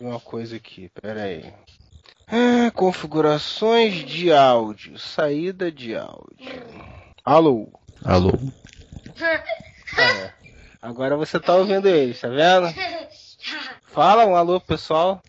uma coisa aqui, pera aí. Ah, configurações de áudio, saída de áudio. Alô? Alô? É. Agora você tá ouvindo eles, tá vendo? Fala um alô, pessoal.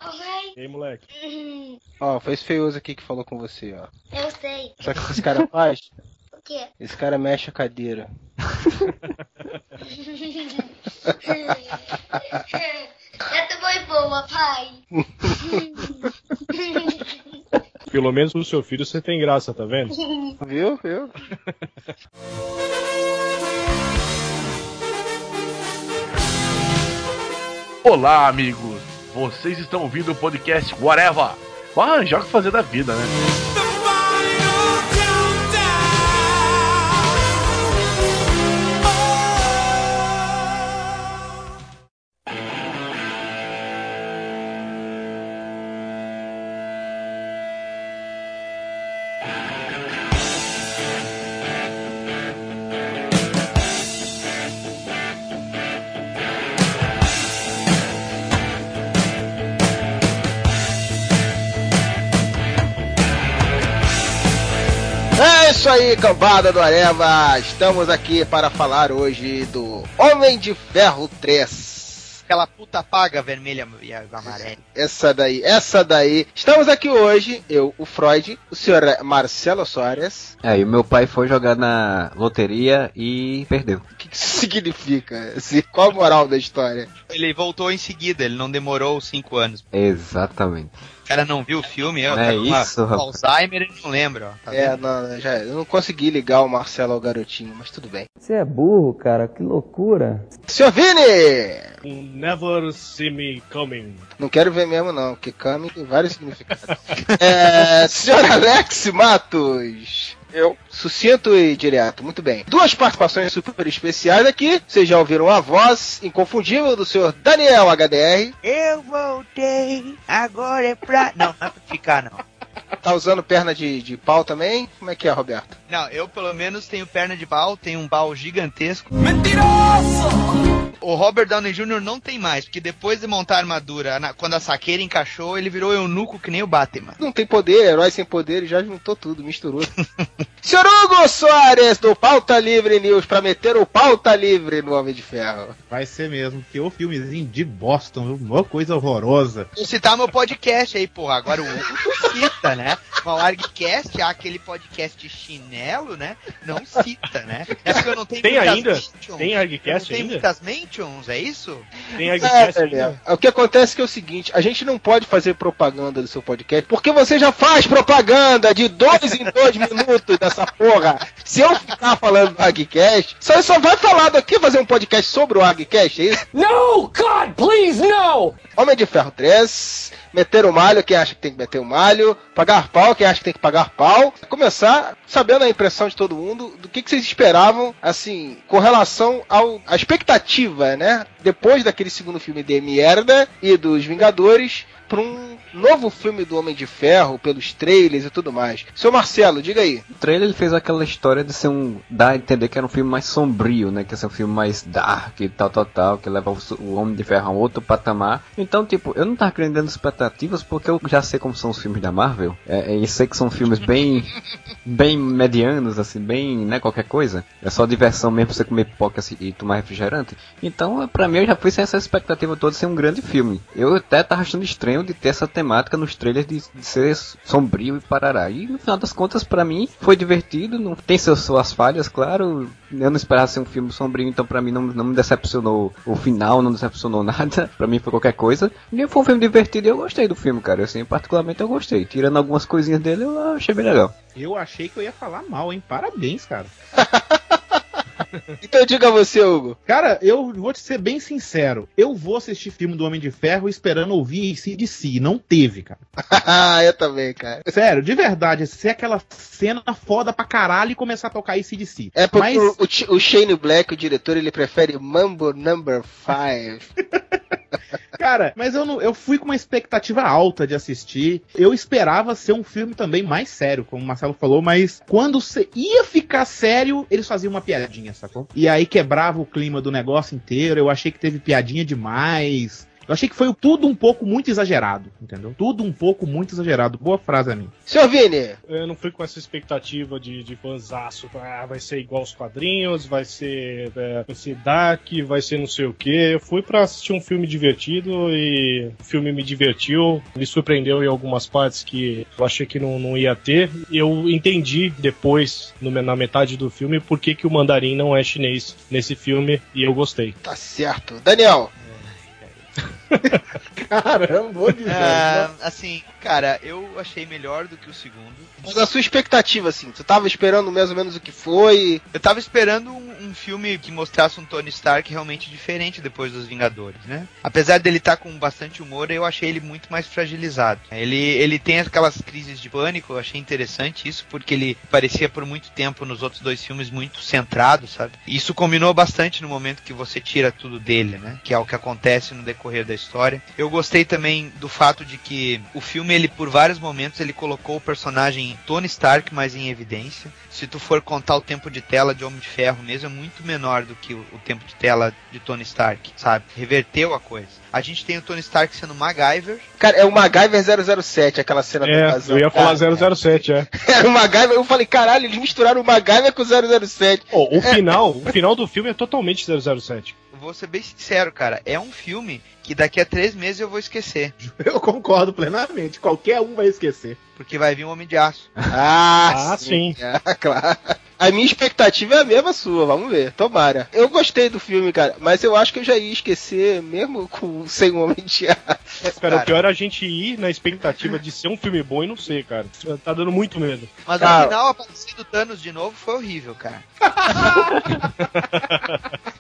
E aí, moleque? Ó, foi esse feioso aqui que falou com você, ó. Eu sei. Sabe o que esse cara faz? O quê? Esse cara mexe a cadeira. Essa foi boa, pai. Pelo menos no seu filho você tem graça, tá vendo? Viu? Viu? Olá, amigos! Vocês estão ouvindo o podcast Whatever. Vamos arranjar o que fazer da vida, né? Aí, cambada do Areva. Estamos aqui para falar hoje do Homem de Ferro 3. Aquela puta paga vermelha e amarela. Essa daí, essa daí. Estamos aqui hoje, eu, o Freud, o senhor Marcelo Soares. É, e o meu pai foi jogar na loteria e perdeu. Significa? Assim, qual a moral da história? Ele voltou em seguida, ele não demorou cinco anos. Exatamente. O cara não viu o filme, eu É uma- isso, rapaz. Alzheimer e não lembra, ó. Tá É, vendo? não, já, eu não consegui ligar o Marcelo ao garotinho, mas tudo bem. Você é burro, cara, que loucura. Senhor Vini! Never see me coming. Não quero ver mesmo não, porque Kami tem vários significados. é, senhor Alex Matos! Eu. Sucinto e direto, muito bem. Duas participações super especiais aqui. Vocês já ouviram a voz inconfundível do senhor Daniel HDR. Eu voltei, agora é pra. Não, não é pra ficar, não. Tá usando perna de, de pau também? Como é que é, Roberto? Não, eu pelo menos tenho perna de pau, tenho um pau gigantesco. Mentiroso! O Robert Downey Jr. não tem mais, porque depois de montar a armadura, na- quando a saqueira encaixou, ele virou eunuco que nem o Batman. Não tem poder, herói sem poder, ele já juntou tudo, misturou. senhor Hugo Soares, do Pauta Livre News, pra meter o Pauta Livre no Homem de Ferro. Vai ser mesmo, que o filmezinho de Boston, viu? uma coisa horrorosa. Vou citar meu podcast aí, porra. Agora o Hugo cita, né? O Largcast, aquele podcast chinelo, né? Não cita, né? É porque eu não tenho Tem ainda? mentions. Tem Argcast ainda? muitas mentions, é isso? Tem É, Argcast ainda? Daniel, o que acontece é que é o seguinte, a gente não pode fazer propaganda do seu podcast, porque você já faz propaganda de dois em dois minutos dessa porra. Se eu ficar falando do Agcast, você só vai falar daqui fazer um podcast sobre o Agcast, é isso? No, God, please, no! Homem de Ferro 3, meter o malho, quem acha que tem que meter o malho, pagar pau, quem acha que tem que pagar pau. Começar sabendo a impressão de todo mundo do que, que vocês esperavam, assim, com relação ao, à expectativa, né? Depois daquele segundo filme de merda e dos Vingadores, para um novo filme do Homem de Ferro, pelos trailers e tudo mais. Seu Marcelo, diga aí. O trailer ele fez aquela história de ser um. dar a entender que era um filme mais sombrio, né? Que ia ser um filme mais dark e tal, tal, tal, que leva o, Homem de Ferro a um outro patamar. Então, tipo, eu não tava dando expectativas porque eu já sei como são os filmes da Marvel. É, é, e sei que são filmes bem. bem medianos, assim, bem, né? Qualquer coisa. É só diversão mesmo pra você comer pipoca e tomar refrigerante. Então, pra mim, eu já fui sem essa expectativa toda de ser um grande filme. Eu até tava achando estranho de ter essa temática nos trailers de, de ser sombrio e parará. E no final das contas, pra mim, foi divertido. Não tem seus, suas falhas, claro. Eu não esperava ser um filme sombrio, então pra mim não, não me decepcionou o final, não decepcionou nada. pra mim foi qualquer coisa. E foi um filme divertido e eu gostei do filme, cara. Assim, particularmente eu gostei. Tirando algumas coisinhas dele, eu achei bem legal. Eu achei que eu ia falar mal, hein? Parabéns, cara. Então diga você, Hugo. Cara, eu vou te ser bem sincero. Eu vou assistir filme do Homem de Ferro esperando ouvir si. Não teve, cara. eu também, cara. Sério, de verdade, ser aquela cena foda pra caralho e começar a tocar si. É porque Mas- o, o o Shane Black, o diretor, ele prefere Mambo Number 5. Cara, mas eu, não, eu fui com uma expectativa alta de assistir. Eu esperava ser um filme também mais sério, como o Marcelo falou, mas quando você ia ficar sério, eles faziam uma piadinha, sacou? E aí quebrava o clima do negócio inteiro. Eu achei que teve piadinha demais. Eu achei que foi tudo um pouco muito exagerado, entendeu? Tudo um pouco muito exagerado. Boa frase a mim. Senhor Vini, Eu não fui com essa expectativa de, de fanzaço. Ah, vai ser igual os quadrinhos, vai ser, é, vai ser dark, vai ser não sei o que. Eu fui pra assistir um filme divertido e o filme me divertiu. Me surpreendeu em algumas partes que eu achei que não, não ia ter. Eu entendi depois, no- na metade do filme, por que, que o mandarim não é chinês nesse filme e eu gostei. tá certo. Daniel, Caramba, dizer. Ah, assim, cara, eu achei melhor do que o segundo. mas a sua expectativa, assim, tu tava esperando mais ou menos o que foi? Eu tava esperando um, um filme que mostrasse um Tony Stark realmente diferente depois dos Vingadores, né? Apesar dele estar com bastante humor, eu achei ele muito mais fragilizado. Ele, ele tem aquelas crises de pânico, eu achei interessante isso, porque ele parecia por muito tempo nos outros dois filmes muito centrado, sabe? Isso combinou bastante no momento que você tira tudo dele, né? Que é o que acontece no decorrer da história. Eu gostei também do fato de que o filme, ele por vários momentos, ele colocou o personagem Tony Stark mais em evidência. Se tu for contar o tempo de tela de Homem de Ferro mesmo, é muito menor do que o, o tempo de tela de Tony Stark, sabe? Reverteu a coisa. A gente tem o Tony Stark sendo MacGyver. Cara, é o MacGyver 007, aquela cena da É, invasão. eu ia falar Cara, 007, é. Era o MacGyver, eu falei, caralho, eles misturaram o MacGyver com o 007. Pô, o final, o final do filme é totalmente 007. Vou ser bem sincero, cara. É um filme que daqui a três meses eu vou esquecer. Eu concordo plenamente. Qualquer um vai esquecer. Porque vai vir um Homem de Aço. Ah, Ah, sim. Ah, claro. A minha expectativa é a mesma sua, vamos ver. Tomara. Eu gostei do filme, cara, mas eu acho que eu já ia esquecer, mesmo com sem um homem de aço. Cara, Cara. o pior é a gente ir na expectativa de ser um filme bom e não ser, cara. Tá dando muito medo. Mas Cara. no final, aparecer do Thanos de novo foi horrível, cara.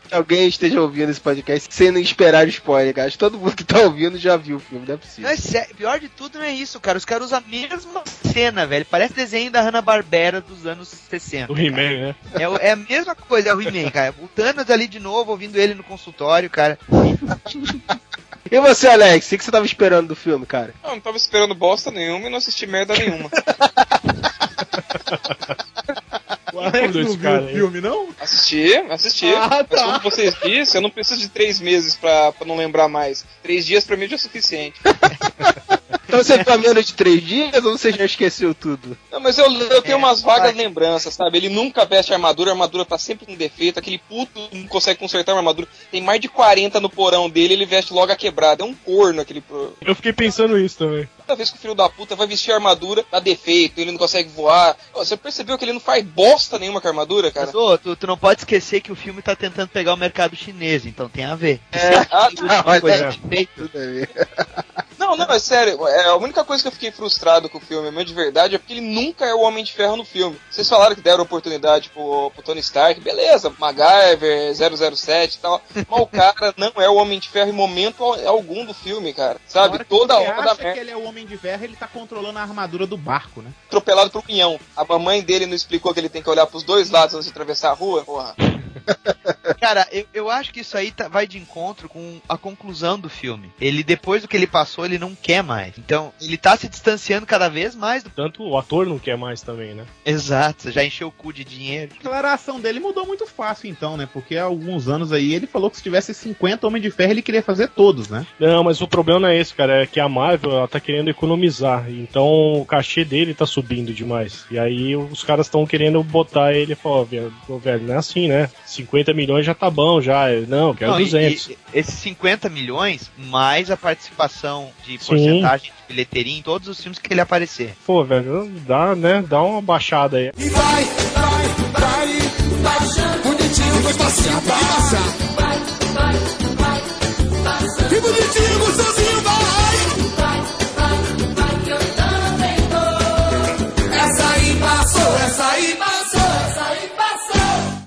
Que alguém esteja ouvindo esse podcast sem não esperar spoiler, cara. Todo mundo que tá ouvindo já viu o filme, não é possível. Não, é pior de tudo não é isso, cara. Os caras usam a mesma cena, velho. Parece desenho da Hanna-Barbera dos anos 60. O He-Man, né? É, é a mesma coisa, é o He-Man, cara. O Thanos ali de novo, ouvindo ele no consultório, cara. E você, Alex, o que que você tava esperando do filme, cara? Não, não tava esperando bosta nenhuma e não assisti merda nenhuma. O Alex não viu cara o filme, não? Assisti, assisti. Ah, Mas tá. como vocês disseram, eu não preciso de três meses pra, pra não lembrar mais. Três dias pra mim já é suficiente. Então você a menos de três dias ou você já esqueceu tudo? Não, mas eu, eu tenho É, umas vagas vai. lembranças, sabe? Ele nunca veste armadura, a armadura tá sempre com defeito, aquele puto não consegue consertar uma armadura. Tem mais de 40 no porão dele, ele veste logo a quebrada. É um corno aquele. pro- Eu fiquei pensando isso também. Toda vez que o filho da puta vai vestir a armadura, dá defeito, ele não consegue voar. Você percebeu que ele não faz bosta nenhuma com a armadura, cara? Mas, ô, tu, tu não pode esquecer que o filme tá tentando pegar o mercado chinês, então tem a ver. É, ah, Ah, olha, Coisa é. ver. Não, não, é sério. É, a única coisa que eu fiquei frustrado com o filme, mesmo de verdade, é porque ele nunca é o Homem de Ferro no filme. Vocês falaram que deram oportunidade pro, pro Tony Stark, beleza, MacGyver, 007 e tal. Mas o cara não é o Homem de Ferro em momento al- algum do filme, cara. Sabe? hora Toda você hora da acha merda. que ele é o Homem de Ferro, ele tá controlando a armadura do barco, né? Atropelado pro pinhão. A mamãe dele não explicou que ele tem que olhar pros dois lados antes de atravessar a rua? Porra. Cara, eu, eu acho que isso aí tá- vai de encontro com a conclusão do filme. Ele, depois do que ele passou, ele não quer mais. Então, ele tá se distanciando cada vez mais do. Tanto o ator não quer mais também, né? Exato, você já encheu o cu de dinheiro. A declaração dele mudou muito fácil, então, né? Porque há alguns anos aí ele falou que se tivesse 50 Homem de Ferro, ele queria fazer todos, né? Não, mas o problema não é esse, cara. É que a Marvel ela tá querendo economizar. Então o cachê dele tá subindo demais. E aí os caras estão querendo botar ele e falar, ó, velho, ô, velho, não é assim, né? 50 milhões já tá bom, já. Não, eu quero Não, e- 200. e- esses 50 milhões, mais a participação de Sim. porcentagem de bilheteria em todos os filmes que ele aparecer. Pô, velho, dá, né? Dá uma baixada aí.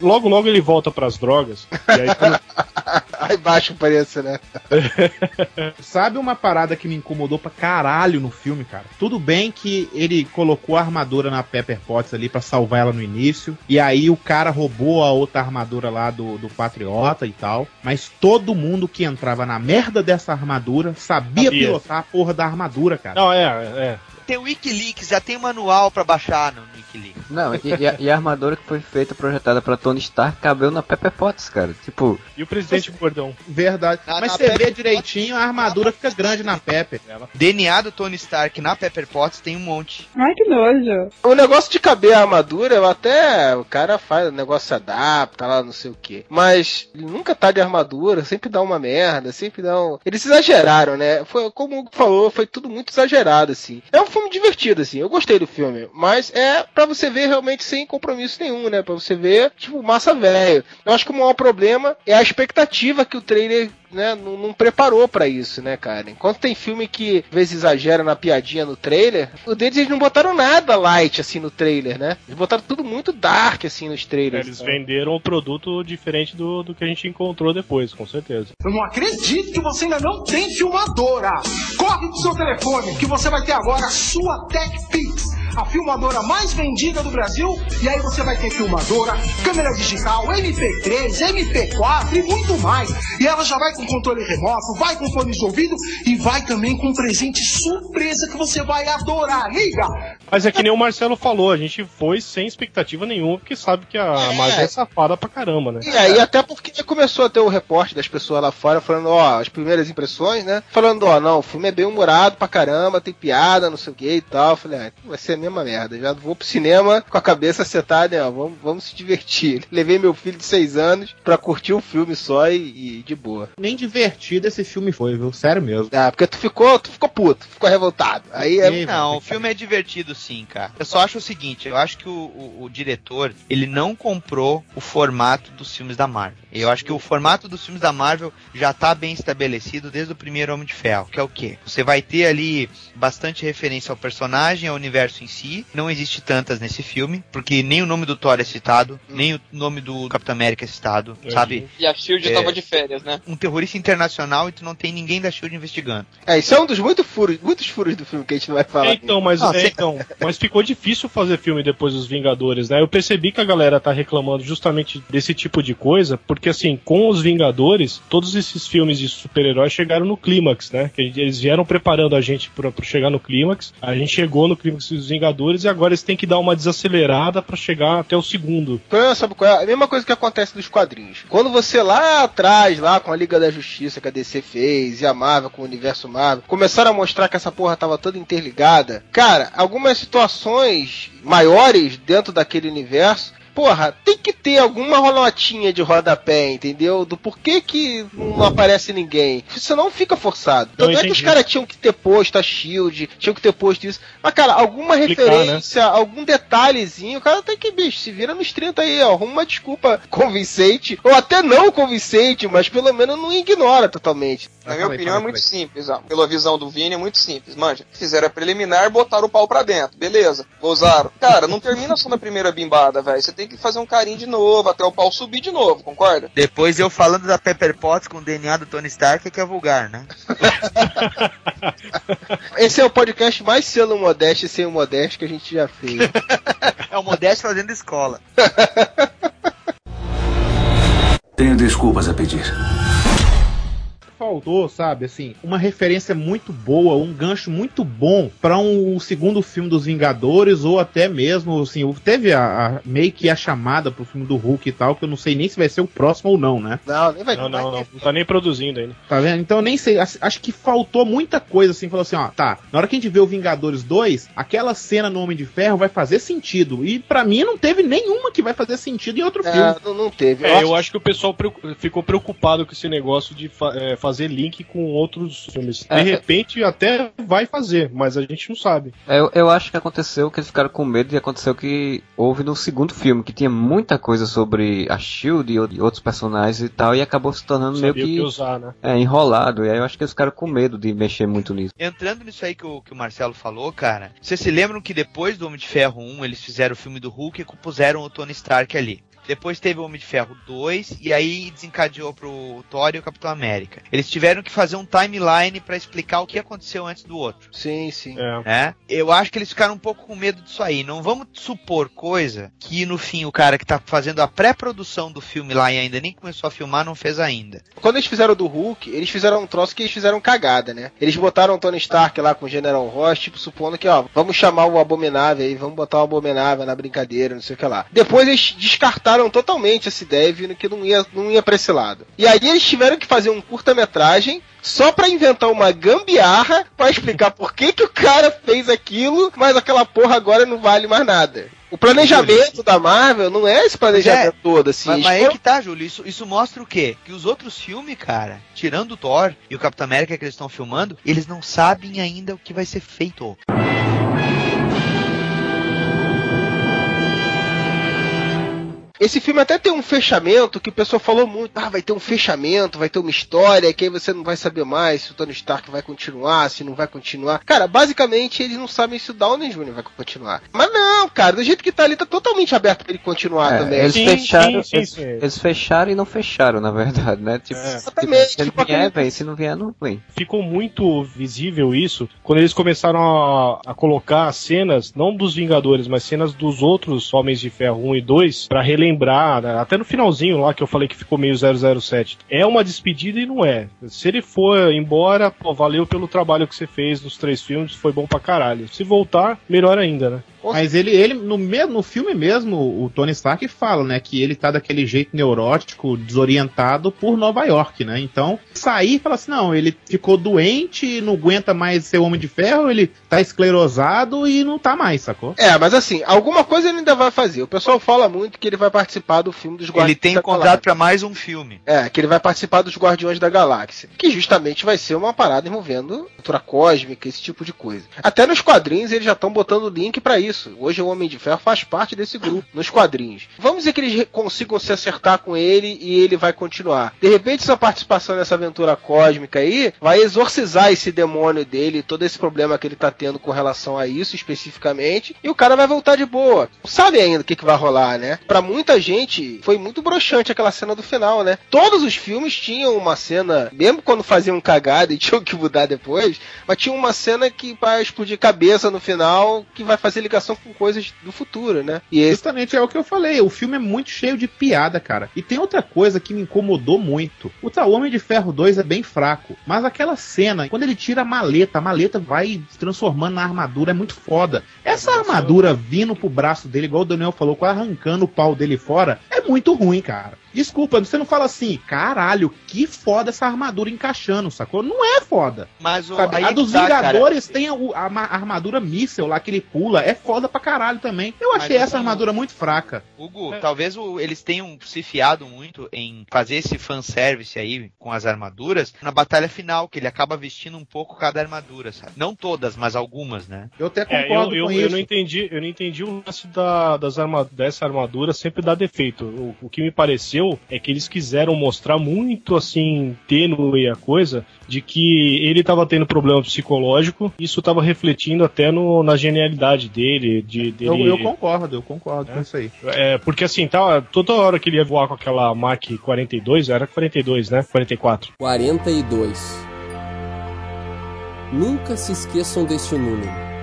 Logo, logo ele volta pras drogas. E aí, quando- Aí baixa o preço, né? Sabe uma parada que me incomodou pra caralho no filme, cara? Tudo bem que ele colocou a armadura na Pepper Potts ali pra salvar ela no início, e aí o cara roubou a outra armadura lá do, do Patriota e tal, mas todo mundo que entrava na merda dessa armadura sabia, Sabia. pilotar a porra da armadura, cara. Não, é, é. Tem o Wikileaks, já tem manual pra baixar no Wikileaks. Não, e, e a, e a armadura que foi feita, projetada pra Tony Stark, cabeu na Pepper Potts, cara. Tipo, E o presidente Gordão? Verdade. Na- Mas na você vê direitinho, a armadura fica grande na Pepper. DNA do Tony Stark na Pepper Potts tem um monte. Ai, que nojo. O negócio de caber a armadura, eu até. O cara faz, o negócio se adapta lá, não sei o que. Mas ele nunca tá de armadura, sempre dá uma merda, sempre dá um. Eles exageraram, né? Foi, como o Hugo falou, foi tudo muito exagerado, assim. É um filme divertido, assim. Eu gostei do filme. Mas é pra você ver realmente sem compromisso nenhum, né? Pra você ver, tipo, massa velho. Eu acho que o maior problema é a expectativa que o trailer né, não, não preparou pra isso, né, cara? Enquanto tem filme que às vezes exagera na piadinha no trailer, o deles eles não botaram nada light assim no trailer, né? Eles botaram tudo muito dark assim nos trailers. Eles né? venderam um produto diferente do, do que a gente encontrou depois, com certeza. Eu não acredito que você ainda não tem filmadora. Corre pro seu telefone que você vai ter agora a sua TechPix, a filmadora mais vendida do Brasil. E aí você vai ter filmadora, câmera digital, MP3, MP4 e muito mais. E ela já vai com controle remoto, vai com fone de ouvido e vai também com um presente surpresa que você vai adorar. Liga! Mas é que nem o Marcelo falou, a gente foi sem expectativa nenhuma, porque sabe que a Marvel é safada pra caramba, né? E aí, até porque começou a ter o reporte das pessoas lá fora falando, ó, as primeiras impressões, né? Falando, ó, não, o filme é bem humorado pra caramba, tem piada, não sei o que e tal. Eu falei, ah, vai ser mesma merda. Já vou pro cinema com a cabeça acertada, né? Ó, vamos, vamos se divertir. Levei meu filho de seis anos pra curtir o filme só e, e de boa. Nem divertido esse filme foi, viu? Sério mesmo. Ah, porque tu ficou, tu ficou puto, ficou revoltado. Aí é. Não, o filme é divertido sim, cara. Eu só acho o seguinte, eu acho que o, o- o diretor, ele não comprou o formato dos filmes da Marvel. Eu acho que o formato dos filmes da Marvel já tá bem estabelecido desde o primeiro Homem de Ferro, que é o quê? Você vai ter ali bastante referência ao personagem, ao universo em si. Não existe tantas nesse filme, porque nem o nome do Thor é citado, nem o nome do Capitão América é citado, sabe? E a Shield É. tava de férias, né? Um terrorista internacional e tu não tem ninguém da SHIELD investigando. É, isso é um dos muitos furos, muitos furos do filme que a gente não vai falar. É, então, mas, Ah, é, então, mas ficou difícil fazer filme depois dos Vingadores, né? Eu percebi que a galera tá reclamando justamente desse tipo de coisa, porque assim, com os Vingadores, todos esses filmes de super-heróis chegaram no clímax, né? Que eles vieram preparando a gente pra, pra chegar no clímax. A gente chegou no clímax dos Vingadores e agora eles têm que dar uma desacelerada pra chegar até o segundo. O problema, sabe qual é? A mesma coisa que acontece nos quadrinhos. Quando você lá atrás, lá com a Liga da Justiça que a DC fez, e a Marvel com o universo Marvel, começaram a mostrar que essa porra tava toda interligada, cara, algumas situações maiores dentro daquele universo. Porra, tem que ter alguma notinha de rodapé, entendeu? Do porquê que não aparece ninguém. Senão fica forçado. Então não é que os caras tinham que ter posto a Shield, tinham que ter posto isso. Mas, cara, alguma Explicar, né? referência, algum detalhezinho, o cara tem que, bicho, se vira nos 30 aí, ó. Arruma uma desculpa convincente, ou até não convincente, mas pelo menos não ignora totalmente. Na minha opinião, é muito simples, ó. Pela visão do Vini, é muito simples. Manja, fizeram a preliminar, botaram o pau pra dentro. Beleza, gozaram. Cara, não termina só na primeira bimbada, velho. Você tem que fazer um carinho de novo, até o pau subir de novo, concorda? Depois eu falando da Pepper Potts com o DNA do Tony Stark, que é vulgar, né? Esse é o podcast mais selo modesto e sem o modesto que a gente já fez. É o Modesto fazendo escola. Tenho desculpas a pedir. Faltou, sabe, assim, uma referência muito boa, um gancho muito bom pra um segundo filme dos Vingadores, ou até mesmo, assim, teve a, a- meio que a chamada pro filme do Hulk e tal, que eu não sei nem se vai ser o próximo ou não, né? Não, nem vai Não, não, não. Não tá nem produzindo ainda. Tá vendo? Então eu nem sei. acho- que faltou muita coisa assim. Falou assim: ó, tá. Na hora que a gente vê o Vingadores 2, aquela cena no Homem de Ferro vai fazer sentido. E pra mim não teve nenhuma que vai fazer sentido em outro filme. É, não, não teve. É, eu acho que o pessoal ficou preocupado com esse negócio de fa- é, fazer link com outros filmes. De É, é. repente até vai fazer, mas a gente não sabe. É, Eu, eu acho que aconteceu que eles ficaram com medo e aconteceu que houve no segundo filme, que tinha muita coisa sobre a Shield e outros personagens e tal, e acabou se tornando meio Sabia o que que usar, né? é, enrolado. E aí eu acho que eles ficaram com medo de mexer muito nisso. Entrando nisso aí que o, que o Marcelo falou, cara, vocês se lembram que depois do Homem de Ferro 1, eles fizeram o filme do Hulk e compuseram o Tony Stark ali. Depois teve o Homem de Ferro 2, e aí desencadeou pro Thor e o Capitão América. Eles tiveram que fazer um timeline pra explicar o que aconteceu antes do outro. Sim, sim. É. né? Eu acho que eles ficaram um pouco com medo disso aí. Não vamos supor coisa que no fim o cara que tá fazendo a pré-produção do filme lá e ainda nem começou a filmar não fez ainda. Quando eles fizeram do Hulk, eles fizeram um troço que eles fizeram cagada, né? Eles botaram o Tony Stark lá com o General Ross, tipo, supondo que, ó, vamos chamar o Abominável aí, vamos botar o Abominável na brincadeira, não sei o que lá. Depois eles descartaram totalmente essa ideia, vindo que não ia, não ia pra esse lado. E aí eles tiveram que fazer um curta-metragem só pra inventar uma gambiarra pra explicar por que, que o cara fez aquilo, mas aquela porra agora não vale mais nada. O planejamento da Marvel não é esse planejamento todo, assim. Mas, mas foram- que tá, Júlio. Isso, isso mostra o quê? Que os outros filmes, cara, tirando o Thor e o Capitão América que eles estão filmando, eles não sabem ainda o que vai ser feito. Esse filme até tem um fechamento que o pessoal falou muito. Ah, vai ter um fechamento, vai ter uma história, que aí você não vai saber mais se o Tony Stark vai continuar, se não vai continuar. Cara, basicamente eles não sabem se o Downey Jr. vai continuar. Mas não, cara, do jeito que tá ali, tá totalmente aberto pra ele continuar É, também. eles Sim, fecharam, sim, sim, eles, sim. eles fecharam e não fecharam, na verdade, né? Tipo, É. Exatamente, se ele tipo vier, aquele- vem, se não vier, não vem. ficou muito visível isso quando eles começaram a, a colocar cenas, não dos Vingadores, mas cenas dos outros Homens de Ferro 1 e 2, pra relembrar, né, até no finalzinho lá que eu falei que ficou meio 007. É uma despedida e não é. Se ele for embora, pô, valeu pelo trabalho que você fez nos três filmes, foi bom pra caralho. Se voltar, melhor ainda, né? Mas ele, ele no, no filme mesmo, o Tony Stark fala, né, que ele tá daquele jeito neurótico, desorientado por Nova York, né? Então, sair e falar assim, não, ele ficou doente, não aguenta mais ser Homem de Ferro, ele tá esclerosado e não tá mais, sacou? É, mas assim, alguma coisa ele ainda vai fazer. O pessoal fala muito que ele vai participar do filme dos Guardiões Ele tem da contrato Galáxia. pra mais um filme. É, que ele vai participar dos Guardiões da Galáxia. Que justamente vai ser uma parada envolvendo cultura cósmica, esse tipo de coisa. Até nos quadrinhos eles já estão botando link pra isso. Hoje o Homem de Ferro faz parte desse grupo, nos quadrinhos. Vamos dizer que eles consigam se acertar com ele e ele vai continuar. De repente, sua participação nessa aventura cósmica aí vai exorcizar esse demônio dele, todo esse problema que ele tá tendo com relação a isso especificamente, e o cara vai voltar de boa. Sabe ainda o que, que vai rolar, né? Pra muita gente, foi muito broxante aquela cena do final, né? Todos os filmes tinham uma cena, mesmo quando faziam cagada e tinham que mudar depois, mas tinha uma cena que vai explodir cabeça no final, que vai fazer ligação com coisas do futuro, né? E esse Justamente é o que eu falei, o filme é muito cheio de piada, cara. E tem outra coisa que me incomodou muito. O tal Homem de Ferro 2 é bem fraco, mas aquela cena, quando ele tira a maleta, a maleta vai se transformando na armadura, é muito foda. Essa armadura vindo pro braço dele, igual o Daniel falou, arrancando o pau dele fora, é muito ruim, cara. Desculpa, você não fala assim, caralho, que foda essa armadura encaixando, sacou? Não é foda. Mas o, Sabe? aí A dos tá, cara. Vingadores tem a, o- a ma- armadura míssel lá que ele pula, é foda pra caralho também. Eu achei Mas essa o- armadura muito fraca. Hugo, talvez o- eles tenham se fiado muito em fazer esse fanservice aí com as armaduras na batalha final, que ele acaba vestindo um pouco cada armadura, sabe? Não todas, mas algumas, né? Eu até É, concordo eu, eu, com eu isso. não entendi, eu não entendi o lance da, das arma, dessa armadura sempre dar defeito. O, o que me pareceu é que eles quiseram mostrar muito assim, tênue a coisa, de que ele estava tendo problema psicológico, isso estava refletindo até no, na genialidade dele, de dele. Eu, eu concordo, eu concordo com isso aí. É, porque assim, tá, toda hora que ele ia voar com aquela Mach 42, era 42, né? 44. 42. Nunca se esqueçam deste número.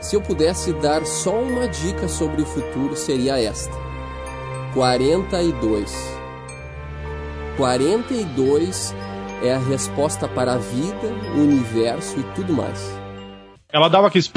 Se eu pudesse dar só uma dica sobre o futuro, seria esta: 42. 42 é a resposta para a vida, o universo e tudo mais. Ela dava aqueles,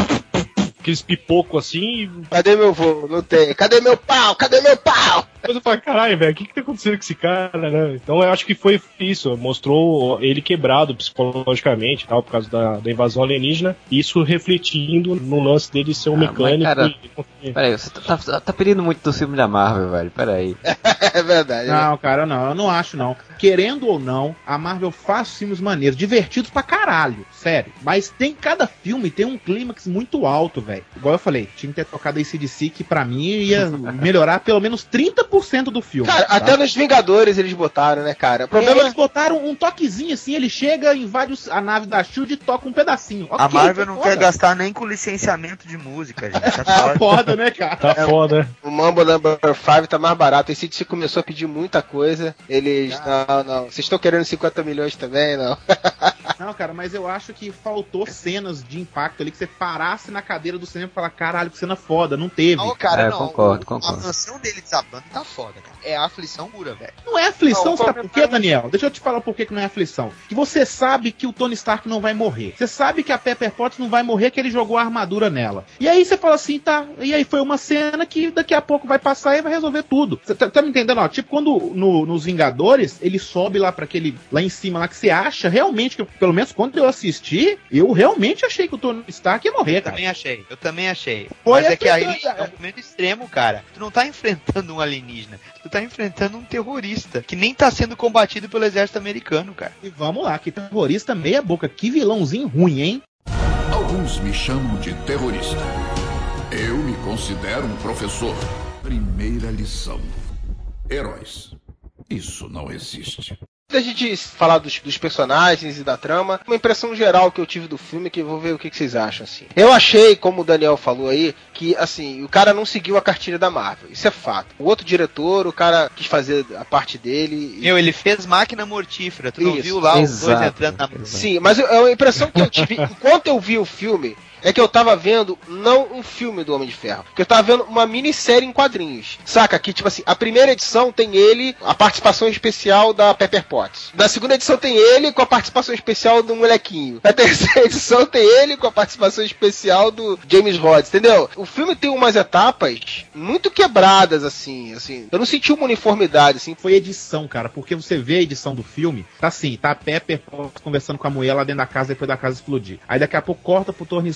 aqueles pipocos assim e Cadê meu voo? Não tem. Cadê meu pau? Cadê meu pau? Depois eu falo, caralho, velho, o que que tá acontecendo com esse cara, né? Então eu acho que foi isso, mostrou ele quebrado psicologicamente tal, por causa da, da invasão alienígena, isso refletindo no lance dele ser um Ah, mas, mecânico. cara, e- Peraí, você tá, tá- tá pedindo muito do filme da Marvel, velho. Peraí. É verdade. né? Não, cara, não, eu não acho não. querendo ou não, a Marvel faz filmes maneiros, divertidos pra caralho, sério. Mas tem cada filme tem um clímax muito alto, velho. Igual eu falei, tinha que ter tocado esse DC que pra mim ia melhorar pelo menos 30% do filme. Cara, tá? até nos Vingadores eles botaram, né, cara? O problema Eles botaram um toquezinho assim, ele chega, invade a nave da Shield e toca um pedacinho. A Ok, Marvel tá não foda. quer gastar nem com licenciamento de música, gente. Tá Tá foda. foda, né, cara? Tá foda. O Mambo Number 5 tá mais barato. Esse DC começou a pedir muita coisa. Eles. Não, não. Vocês estão querendo 50 milhões também? Não. Não, cara, mas eu acho que faltou cenas de impacto ali que você parasse na cadeira do cinema e falar, caralho, que cena foda, não teve. Não, cara, É, não. concordo, concordo. A mansão dele desabando tá foda, cara. É a aflição pura, velho. Não é aflição, Não, sabe o por quê, Daniel? Deixa eu te falar por que que não é aflição. Que você sabe que o Tony Stark não vai morrer. Você sabe que a Pepper Potts não vai morrer, que ele jogou a armadura nela. E aí você fala assim, tá. E aí foi uma cena que daqui a pouco vai passar e vai resolver tudo. Você tá, tá me entendendo? Ó, tipo, quando no- nos Vingadores, ele sobe lá para aquele. lá em cima lá que você acha realmente, que pelo menos quando eu assisti, eu realmente achei que o Tony Stark ia morrer, Eu cara. também achei, eu também achei. Foi Mas é que aí é um momento extremo, cara. Tu não tá enfrentando um alienígena, tu tá enfrentando um terrorista que nem tá sendo combatido pelo exército americano, cara. E vamos lá, que terrorista meia boca, que vilãozinho ruim, hein? Alguns me chamam de terrorista. Eu me considero um professor. Primeira lição: heróis. Isso não existe. Antes da gente falar dos, dos personagens e da trama, uma impressão geral que eu tive do filme, que eu vou ver o que, que vocês acham, assim. Eu achei, como o Daniel falou aí, que, assim, o cara não seguiu a cartilha da Marvel. Isso é fato. O outro diretor, o cara quis fazer a parte dele. e- Meu, ele fez máquina mortífera, tu não Isso. viu lá os dois entrando na. Sim, mas eu- a impressão que eu tive, enquanto eu vi o filme, é que eu tava vendo não um filme do Homem de Ferro, porque eu tava vendo uma minissérie em quadrinhos. Saca? Que, tipo assim, a primeira edição tem ele, a participação especial da Pepper Potts. Na segunda edição tem ele com a participação especial do molequinho. Na terceira edição tem ele com a participação especial do James Rhodes, entendeu? O filme tem umas etapas muito quebradas, assim, assim. Eu não senti uma uniformidade, assim. Foi edição, cara, porque você vê a edição do filme, tá assim, tá a Pepper Potts conversando com a mulher lá dentro da casa depois da casa explodir. Aí daqui a pouco corta pro Tony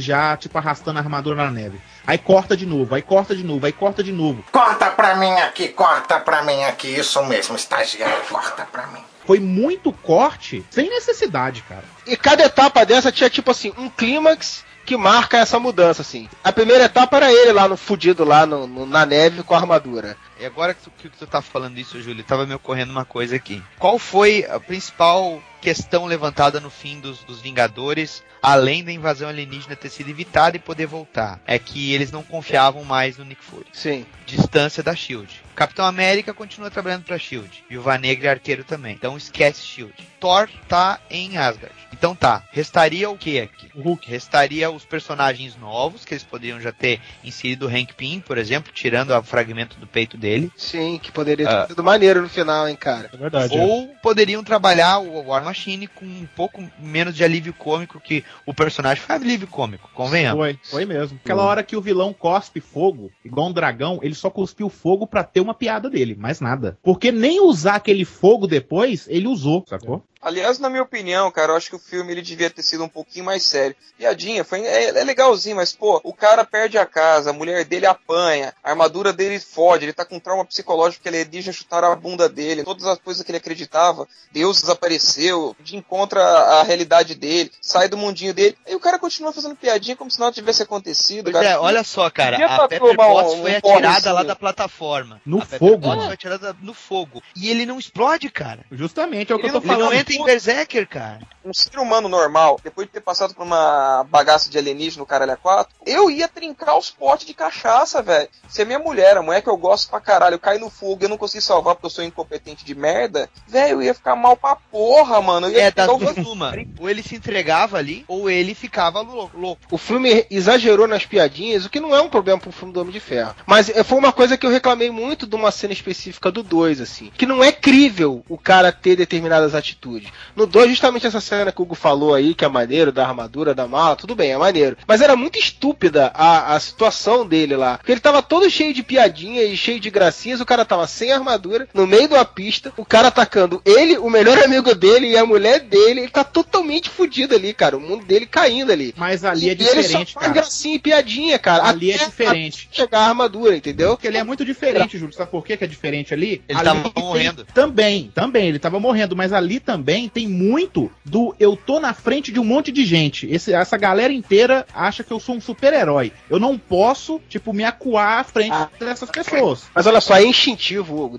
já, tipo, arrastando a armadura na neve. Aí corta de novo, aí corta de novo, aí corta de novo. Corta pra mim aqui, corta pra mim aqui. Isso mesmo, estagiário, corta pra mim. Foi muito corte, sem necessidade, cara. E cada etapa dessa tinha, tipo assim, um clímax que marca essa mudança, assim. A primeira etapa era ele lá no fudido, lá no, no- na neve com a armadura. E agora que tu, que tu tá falando isso, Júlio, tava me ocorrendo uma coisa aqui. Qual foi a principal questão levantada no fim dos, dos Vingadores, além da invasão alienígena ter sido evitada e poder voltar? É que eles não confiavam mais no Nick Fury. Sim. Distância da SHIELD. Capitão América continua trabalhando pra SHIELD. Viúva Negra e Arqueiro também. Então esquece SHIELD. Thor tá em Asgard. Então tá, restaria o que aqui? O Hulk. Restaria os personagens novos, que eles poderiam já ter inserido o Hank Pym, por exemplo, tirando o fragmento do peito dele. Sim, que poderia ter Ah. sido maneiro no final, hein, cara. É verdade. é. Ou poderiam trabalhar o War Machine com um pouco menos de alívio cômico, que o personagem foi alívio cômico, convenhamos. Foi, foi mesmo. Aquela hora que o vilão cospe fogo, igual um dragão, ele só cuspiu fogo pra ter uma piada dele, mais nada. Porque nem usar aquele fogo depois, ele usou, sacou? Aliás, na minha opinião, cara, eu acho que o filme ele devia ter sido um pouquinho mais sério. Piadinha, foi, é, é legalzinho, mas, pô, o cara perde a casa, a mulher dele apanha, a armadura dele fode, ele tá com trauma psicológico porque alienígenas chutaram a bunda dele, todas as coisas que ele acreditava, Deus desapareceu, de encontra a, realidade dele, sai do mundinho dele, e o cara continua fazendo piadinha como se nada tivesse acontecido, cara. é, olha só, cara, Podia a Pepper Potts um- foi um atirada lá da plataforma. No a Pepper fogo, Potts mano. foi atirada no fogo. E ele não explode, cara. Justamente, é o que Ele eu tô não- Ele não falando. entra em Berserker, cara. um ser humano normal, depois de ter passado por uma bagaça de alienígena no caralho a quatro, eu ia trincar os potes de cachaça, velho. Se a minha mulher, a mulher que eu gosto pra caralho, cai no fogo e eu não consigo salvar porque eu sou incompetente de merda, velho, eu ia ficar mal pra porra, mano. Eu ia É, o duas uma. Ou ele se entregava ali, ou ele ficava lou- louco. O filme exagerou nas piadinhas, o que não é um problema pro filme do Homem de Ferro. Mas eh, foi uma coisa que eu reclamei muito de uma cena específica do 2, assim. Que não é crível o cara ter determinadas atitudes. Hollywood. No 2, justamente essa cena que o Hugo falou aí, que é maneiro, da armadura, da mala, tudo bem, é maneiro. Mas era muito estúpida a, a situação dele lá. Porque ele tava todo cheio de piadinha e cheio de gracinhas, o cara tava sem armadura, no meio de uma pista, o cara atacando ele, o melhor amigo dele e a mulher dele, ele tá totalmente fudido ali, cara. O mundo dele caindo ali. Mas ali é E ele só diferente, faz cara. gracinha e piadinha, cara. Ali é até- diferente. até chegar a armadura, entendeu? Porque ele é muito diferente, Júlio. Sabe por que que é diferente ali? Ele ali tava morrendo. Também, também. Ele tava morrendo. Mas ali também tem muito do eu tô na frente de um monte de gente. Esse- essa galera inteira acha que eu sou um super-herói. Eu não posso, tipo, me acuar à frente dessas pessoas. Mas olha só, é instintivo, Hugo.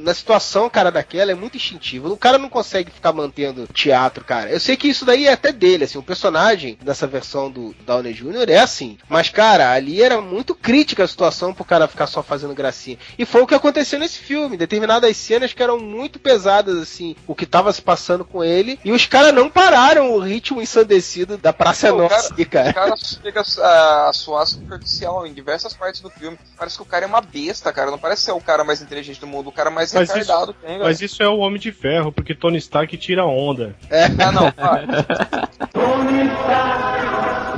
Na situação, cara, daquela, é muito instintivo. O cara não consegue ficar mantendo teatro, cara. Eu sei que isso daí é até dele, assim. O personagem dessa versão do Downey Jr. é assim. Mas, cara, ali era muito crítica a situação pro cara ficar só fazendo gracinha. E foi o que aconteceu nesse filme. Determinadas cenas que eram muito pesadas, assim. O que tava se passando com ele. E os caras não pararam o ritmo ensandecido da Praça Pô, Nossa, aí, cara. O cara chega a, a soar superficial em diversas partes do filme. Parece que o cara é uma besta, cara. Não parece ser o cara mais inteligente do mundo, o cara mais Mas retardado isso, que tem, mas isso é o Homem de Ferro, porque Tony Stark tira onda. É. Ah, não, para.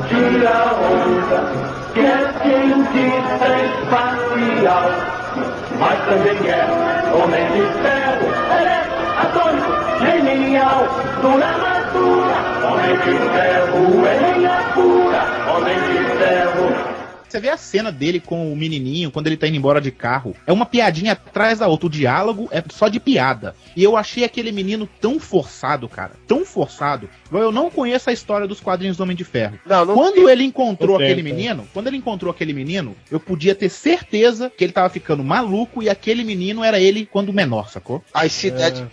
Tira onda, que é cientista espacial, mas também é homem de ferro, genial, dura armadura, homem de Você vê a cena dele com o menininho quando ele tá indo embora de carro. É uma piadinha atrás da outra. O diálogo é só de piada. E eu achei aquele menino tão forçado, cara. Tão forçado. Eu não conheço a história dos quadrinhos do Homem de Ferro. Não, não quando ele encontrou aquele menino, quando ele encontrou aquele menino, eu podia ter certeza que ele tava ficando maluco e aquele menino era ele quando menor, sacou? Aí se der de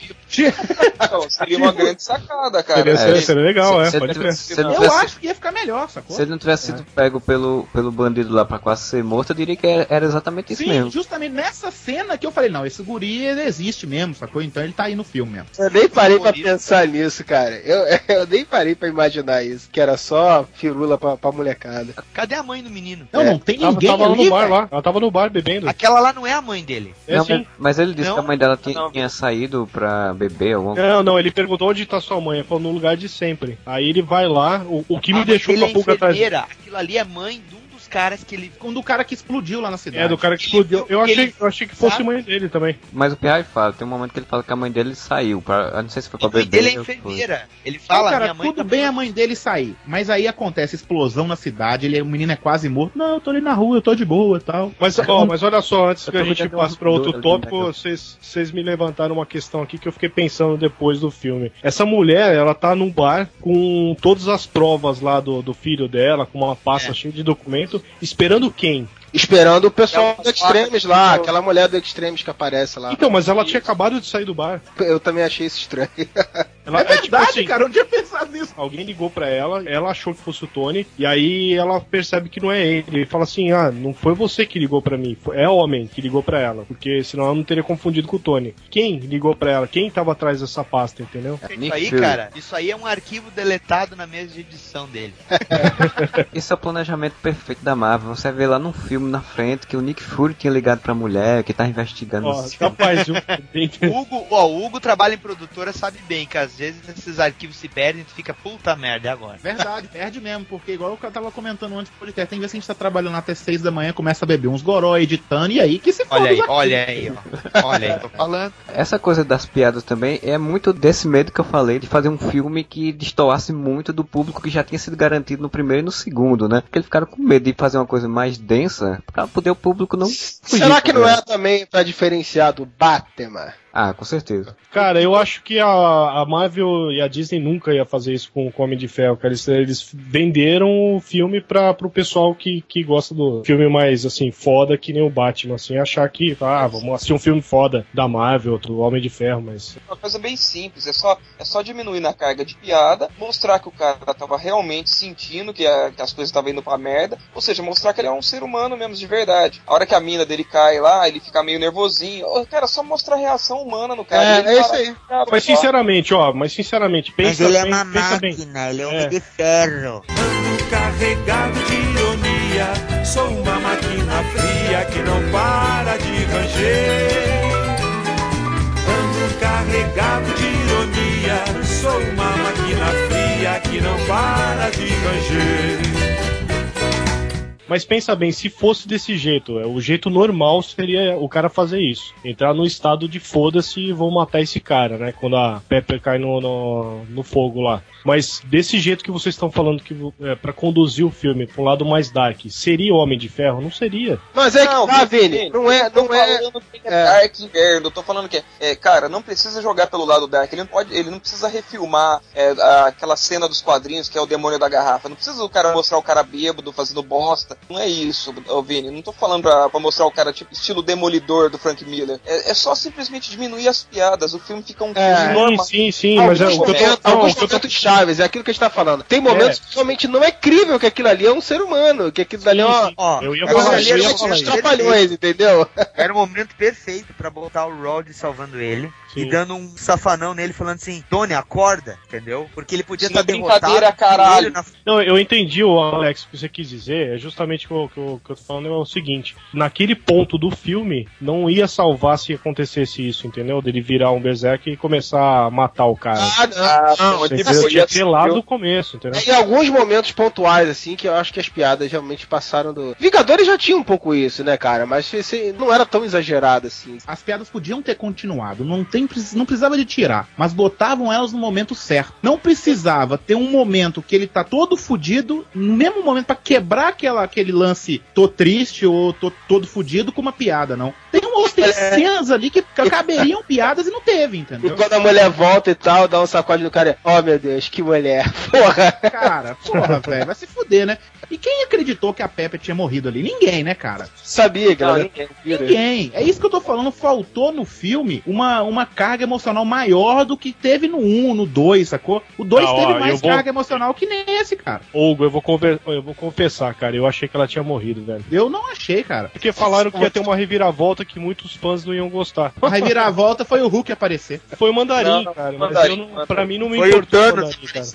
Não, seria uma grande sacada, cara. Seria, seria, seria legal, é, se, pode se, crer. se Eu tivesse, acho que ia ficar melhor, sacou? se ele não tivesse sido pego pelo, pelo bandido lá pra quase ser morto, eu diria que era, era exatamente isso Sim, mesmo. justamente nessa cena que eu falei, não, esse guri ele existe mesmo, sacou? Então ele tá aí no filme mesmo. Eu nem parei pra pensar nisso, cara. Eu, eu nem parei pra imaginar isso. Que era só firula pra, pra molecada. Cadê a mãe do menino? Não, É. não tem Tava, ninguém tava ali, no bar lá. Ela tava no bar bebendo. Aquela lá não é a mãe dele. É Não, mas, mas ele disse Não, que a mãe dela tinha, não. tinha saído pra beber alguma Não, não, ele perguntou onde tá sua mãe. Ele falou no lugar de sempre. Aí ele vai lá, o, o que A me deixou com a é pulga atrás. Aquilo ali é mãe dos caras que ele. Quando o cara que explodiu lá na cidade. É, do cara que explodiu. Eu achei, Ele- eu achei que fosse sabe? mãe dele também. Mas o Pierre fala, tem um momento que ele fala que a mãe dele saiu. Pra, eu não sei se foi pra A mãe beber. dele é enfermeira. Ele fala, cara, minha mãe tudo tá bem a mãe dele sair, mas aí acontece explosão na cidade, ele, o menino é quase morto. Não, eu tô ali na rua, eu tô de boa e tal. Mas, ó, mas olha só, antes que a gente passe no para outro ali, tópico, né, vocês vocês me levantaram uma questão aqui que eu fiquei pensando depois do filme. Essa mulher, ela tá num bar com todas as provas lá do, do filho dela, com uma pasta É. cheia de documento, esperando quem? Esperando o pessoal do Extremes lá, que- aquela mulher do Extremes que aparece lá. Então, mas ela tinha acabado de sair do bar. Eu também achei isso estranho. Ela, É verdade, tipo assim, cara, eu não tinha pensado nisso. Alguém ligou pra ela, ela achou que fosse o Tony, e aí ela percebe que não é ele. Ele fala assim: Ah, não foi você que ligou pra mim, é homem que ligou pra ela, porque senão ela não teria confundido com o Tony. Quem ligou pra ela? Quem tava atrás dessa pasta, entendeu? Isso aí, cara, isso aí é um arquivo deletado na mesa de edição dele. Isso é o planejamento perfeito da Marvel. Você vê lá num filme na frente que o Nick Fury tinha ligado pra mulher, que tá investigando. Ó, capaz, Hugo, ó, o Hugo trabalha em produtora, sabe bem que às vezes esses arquivos se perdem e tu fica puta merda agora. Verdade, perde mesmo, porque igual eu tava comentando antes do podcast, tem vezes que a gente tá trabalhando até seis da manhã, começa a beber uns goró editando, e aí que se foda Olha aí, olha aí, ó. Olha aí, tô falando. Essa coisa das piadas também é muito desse medo que eu falei de fazer um filme que destoasse muito do público que já tinha sido garantido no primeiro e no segundo, né? Porque eles ficaram com medo de fazer uma coisa mais densa pra poder o público não. Será que não ela. é também pra diferenciar do Batman? Ah, com certeza. Cara, eu acho que a, a Marvel e a Disney nunca ia fazer isso com o Homem de Ferro, cara. Eles, eles venderam o filme pra, pro pessoal que, que gosta do filme mais, assim, foda, que nem o Batman, assim, achar que, ah, vamos assistir um filme foda da Marvel, do Homem de Ferro, mas... Uma coisa bem simples, é só, é só diminuir na carga de piada, mostrar que o cara tava realmente sentindo que, a- que as coisas estavam indo pra merda, ou seja, mostrar que ele é um ser humano mesmo de verdade. A hora que a mina dele cai lá, ele fica meio nervosinho. Cara, só mostrar a reação humana no cara. É, Ele é isso aí. Cara, Mas só- sinceramente, ó, mas sinceramente, pensa Mas ele é bem, uma pensa bem. máquina, ele é homem É. de ferro. Ando carregado de ironia, sou uma máquina fria que não para de ranger. Ando carregado de ironia. Sou uma máquina fria que não para de ranger. Mas pensa bem, se fosse desse jeito, é, o jeito normal seria o cara fazer isso. Entrar no estado de foda-se e vou matar esse cara, né? Quando a Pepper cai no, no, no fogo lá. Mas desse jeito que vocês estão falando que é, para conduzir o filme pra um lado mais dark, seria o Homem de Ferro? Não seria. Mas é que tá, Vini. Não é, não é. falando que é Dark Inverno, eu tô falando que é, é, cara, não precisa jogar pelo lado Dark, ele não pode, ele não precisa refilmar é, aquela cena dos quadrinhos que é o demônio da garrafa, não precisa o cara mostrar o cara bêbado fazendo bosta, não é isso, Vini, não tô falando pra, pra mostrar o cara tipo estilo demolidor do Frank Miller, é, é só simplesmente diminuir as piadas, o filme fica um filme É, normal. Sim, sim, mas é, Alguns o que eu tô, momentos, alguns tô- momentos chaves, é aquilo que a gente tá falando. Tem momentos que realmente não é crível que aquilo ali é um ser humano, que aquilo ali é uma. Ó, eu ia é uma falar, eu ia falar trapalhões, entendeu? Era o momento perfeito pra botar o Rod salvando ele Sim. e dando um safanão nele falando assim, Tony, acorda, entendeu? Porque ele podia estar brincadeira, derrotado. caralho. na- Não, eu entendi, o Alex, o que você quis dizer. É justamente o que eu, que eu- que eu tô falando é o seguinte: naquele ponto do filme, não ia salvar se acontecesse isso, entendeu? Dele virar um berserk e começar a matar o cara. Ah, não. Ah, não, ser, Tinha que ser lá do começo, entendeu? Em alguns momentos pontuais, assim, que eu acho que as piadas realmente passaram do. Vingadores já tinha um pouco isso, né, cara? Mas esse não era tão exagerado assim. As piadas podiam ter continuado, não, tem, não precisava de tirar, mas botavam elas no momento certo. Não precisava ter um momento que ele tá todo fudido, no mesmo momento pra quebrar aquela, aquele lance tô triste ou tô todo fudido com uma piada, não. Tem um outras cenas ali que caberiam piadas e não teve, E entendeu? quando a mulher volta e tal, dá um sacode no cara. Oh meu Deus, que mulher. Porra. Cara, porra, velho, vai se fuder, né? E quem acreditou que a Pepper tinha morrido ali? Ninguém, né, cara? Sabia, galera. Ninguém. É isso que eu tô falando. Faltou no filme uma, uma carga emocional maior do que teve no 1, no 2, sacou? O 2 Ah, ó, teve eu mais vou- carga emocional que nem esse, cara. Hugo, eu vou, conver- eu vou confessar, cara, eu achei que ela tinha morrido, velho. Eu não achei, cara. Porque falaram que ia ter uma reviravolta que muitos fãs não iam gostar. A reviravolta foi o Hulk aparecer. Foi o mandarim, Não, não, cara. Mas mandarim, eu não, mandarim. pra mim não me Foi o importou o Thanos. mandarim, cara.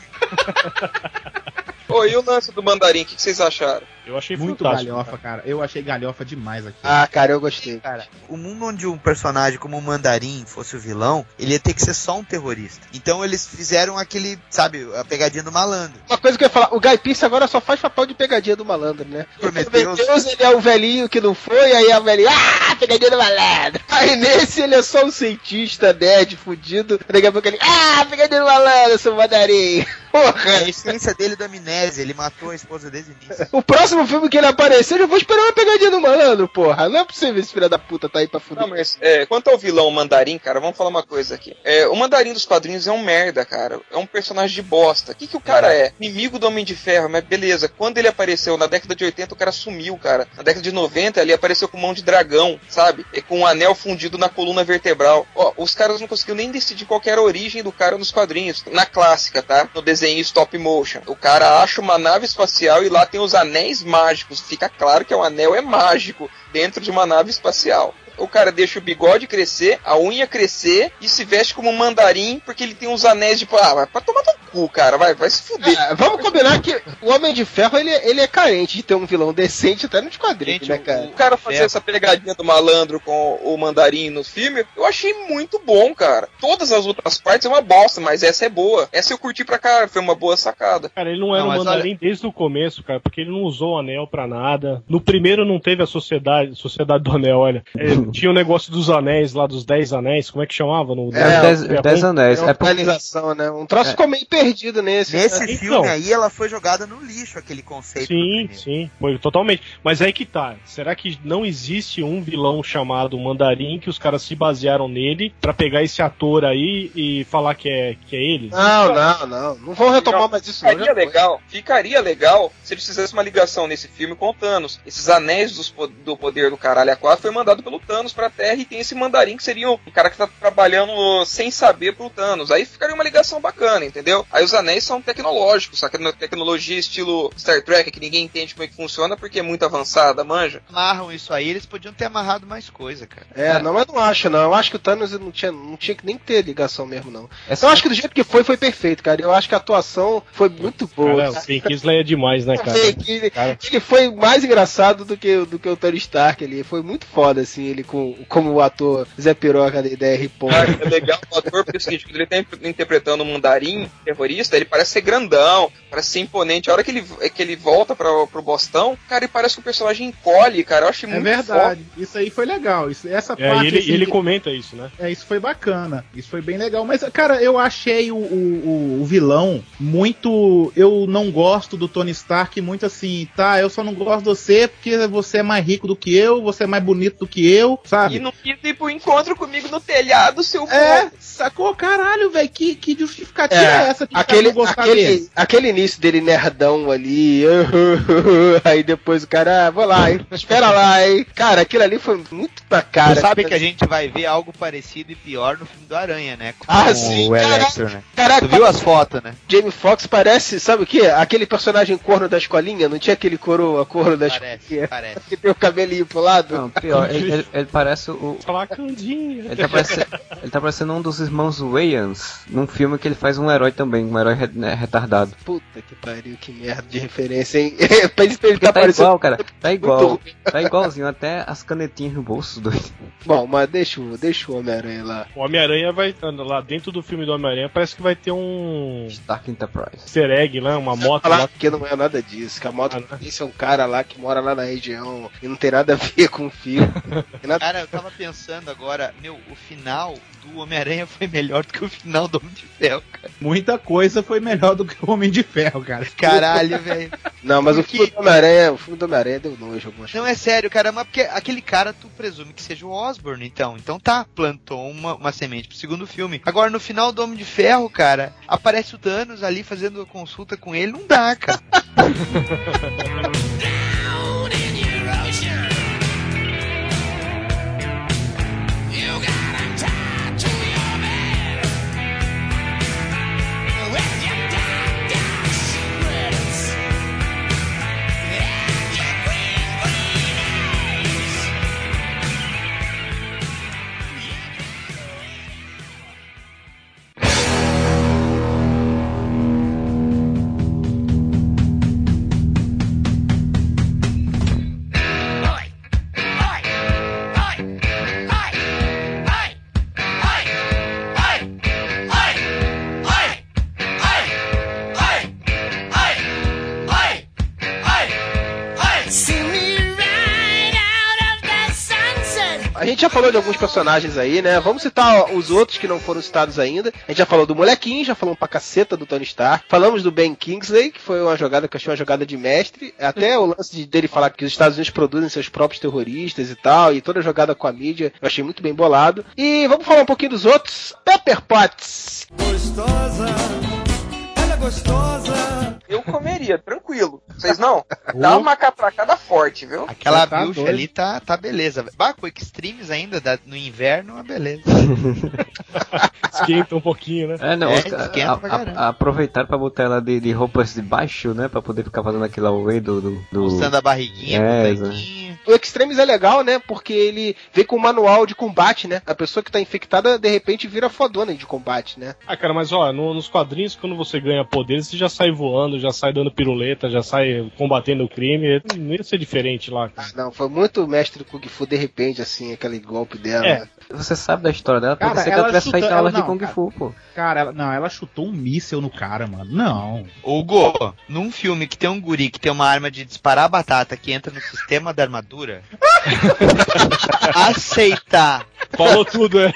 Ô, e o lance do mandarim, o que, que vocês acharam? Eu achei Muito galhofa, cara. Eu achei galhofa demais aqui. Ah, cara, eu gostei. Cara, o mundo onde um personagem como o Mandarim fosse o vilão, ele ia ter que ser só um terrorista. Então eles fizeram aquele, sabe, a pegadinha do malandro. Uma coisa que eu ia falar, o Guy Pearce agora só faz papel de pegadinha do malandro, né? O Prometheus. Prometheus, ele é o velhinho que não foi, aí a velhinha, ah, pegadinha do malandro. Aí nesse ele é só um cientista, nerd, fudido. Daqui a pouco ele, ah, pegadinha do malandro, seu mandarim. É Porra. a essência dele da amnésia, ele matou a esposa desde o início. O próximo filme que ele aparecer, eu vou esperar uma pegadinha do malandro, porra. Não é possível esse filho da puta tá aí pra fuder. Não, mas é, quanto ao vilão Mandarim, cara, vamos falar uma coisa aqui. É, o Mandarim dos quadrinhos é um merda, cara. É um personagem de bosta. O que, que o cara é? Inimigo do Homem de Ferro, mas beleza. Quando ele apareceu na década de 80, o cara sumiu, cara. Na década de 90, ele apareceu com mão de dragão, sabe? E com um anel fundido na coluna vertebral. Ó, os caras não conseguiram nem decidir qual era a origem do cara nos quadrinhos. Na clássica, tá? No desenho stop motion. O cara acha uma nave espacial e lá tem os anéis mágicos. Fica claro que o anel é mágico dentro de uma nave espacial. O cara deixa o bigode crescer, a unha crescer e se veste como um mandarim porque ele tem uns anéis de. Ah, vai pra tomar no cu, cara. Vai, vai se fuder. É, vamos combinar que o Homem de Ferro, ele, ele é carente de ter um vilão decente até nos quadrinhos, né, cara? O cara fazer essa pegadinha do malandro com o mandarim no filme, eu achei muito bom, cara. Todas as outras partes é uma bosta, mas essa é boa. Essa eu curti pra cara, foi uma boa sacada. Cara, ele não era Não, um mandarim desde o começo, cara, porque ele não usou o anel pra nada. No primeiro não teve a sociedade, sociedade do anel, olha. É, tinha o negócio dos anéis lá, dos dez anéis, como é que chamava? No, É, dez- os dez anéis. É uma É né? Um troço ficou meio perdido nesse. Nesse né? filme Então. aí, ela foi jogada no lixo, aquele conceito. Sim, sim, foi totalmente. Mas aí que tá. Será que não existe um vilão chamado Mandarim que os caras se basearam nele pra pegar esse ator aí e falar que é, que é ele? Não, não, não. Não vão retomar mais isso, não. Ficaria legal, ficaria legal se eles fizessem uma ligação nesse filme com o Thanos. Esses anéis dos do poder do caralho A4 foi mandado pelo Thanos pra Terra e tem esse mandarim que seria um cara que tá trabalhando sem saber pro Thanos. Aí ficaria uma ligação bacana, entendeu? Aí os anéis são tecnológicos, só que é tecnologia estilo Star Trek, que ninguém entende como é que funciona porque é muito avançada, manja. Amarram isso aí, eles podiam ter amarrado mais coisa, cara. É, não, mas não acho, não. Eu acho que o Thanos não tinha, não tinha que nem ter ligação mesmo, não. Essa- Eu acho que do jeito que foi, foi perfeito, cara. Eu acho que a atuação foi muito boa. Cara, o Ben Kingsley é demais, né, cara? Que Cara. ele foi mais engraçado do que, do que o Tony Stark ali. Foi muito foda, assim, ele com, como o ator Zé Piroca da ideia Ripon. Cara, é legal o ator, porque é o seguinte, quando ele tá interpretando um mandarim terrorista, ele parece ser grandão, parece ser imponente. A hora que ele, que ele volta pra, pro Bostão, cara, ele parece que o personagem encolhe, cara. Eu achei É muito verdade. Isso aí foi legal. Isso, essa É, parte. e ele, assim, ele comenta isso, né? É, isso foi bacana. Isso foi bem legal. Mas, cara, eu achei o, o- o vilão muito. Eu não gosto do Tony Stark muito assim, tá? Eu só não gosto de você porque você é mais rico do que eu, você é mais bonito do que eu, sabe? E não quis ir pro encontro comigo no telhado, seu É, sacou? Caralho, velho, que, que justificativa é, essa de aquele, aquele, aquele início dele nerdão ali, aí depois o cara, ah, vou lá, hein, espera lá, hein. Cara, aquilo ali foi muito pra cara. Você sabe que a gente vai ver algo parecido e pior no filme do Aranha, né? Com Ah, sim, o caraca. Electro, né? Caraca, tu viu as fotos, né? Jamie Foxx parece, sabe o que? Aquele personagem corno da escolinha, não tinha aquele coroa, corno da escolinha? Parece. Que tem o cabelinho pro lado? Não, pior, ele, ele- ele parece o. Flacandinho. Ele tá, parecendo, ele tá parecendo um dos irmãos Wayans num filme que ele faz um herói também, um herói re- né, retardado. Puta que pariu, que merda de referência, hein? pra ele Tá, tá parecendo. igual, cara. Tá igual. Tá igualzinho, até as canetinhas no bolso doido. Bom, mas deixa, o- deixa o Homem-Aranha lá. O Homem-Aranha vai. Lá dentro do filme do Homem-Aranha parece que vai ter um. Stark Enterprise. Easter egg lá, uma moto lá. que não é nada disso, que a moto Ah, polícia é um cara lá que mora lá na região e não tem nada a ver com o filme. Nada- Cara, eu tava pensando agora, meu, o final do Homem-Aranha foi melhor do que o final do Homem de Ferro, cara. Muita coisa foi melhor do que o Homem de Ferro, cara. Caralho, velho. Não, mas o Porque- filme do Homem-Aranha, o filme do Homem-Aranha deu nojo algumas Não, é sério, cara, mas porque aquele cara tu presume que seja o Osborn, então. Então tá, plantou uma, uma semente pro segundo filme. Agora, no final do Homem de Ferro, cara, aparece o Thanos ali fazendo consulta com ele, não dá, cara. falou de alguns personagens aí, né? Vamos citar os outros que não foram citados ainda. A gente já falou do molequinho, já falamos pra caceta do Tony Stark. Falamos do Ben Kingsley, que foi uma jogada que eu achei uma jogada de mestre. Até o lance de- dele falar que os Estados Unidos produzem seus próprios terroristas e tal, e toda a jogada com a mídia, eu achei muito bem bolado. E vamos falar um pouquinho dos outros. Pepper Potts. Gostosa, ela é gostosa. Eu comeria, tranquilo. Vocês não? Dá uma catracada forte, viu? Aquela Tá ali tá, tá beleza. Bah, com Extremes ainda, da- no inverno, uma beleza. Esquenta um pouquinho, né? É, não, É, a- pra a- caramba. aproveitaram pra botar ela de, de roupas de baixo, né? Pra poder ficar fazendo aquilo ao meio do. do, do... Mostrando a barriguinha, É, o. O Extremes é legal, né? Porque ele vem com um manual de combate, né? A pessoa que tá infectada, de repente, vira fodona de combate, né? Ah, cara, mas ó, no- nos quadrinhos, quando você ganha poderes, você já sai voando, já sai dando piruleta, já sai combatendo o crime. Não ia ser diferente lá. cara. Não, foi muito mestre Kung Fu, de repente, assim, aquele golpe dela. É. Você sabe da história dela, pode Cara, ser que ela ela tivesse feito aulas de Kung cara. Fu, pô. Cara, ela, não, ela chutou um míssel no cara, mano. Não. Hugo, num filme que tem um guri que tem uma arma de disparar batata que entra no sistema da armadura, aceitar, Falou tudo, é.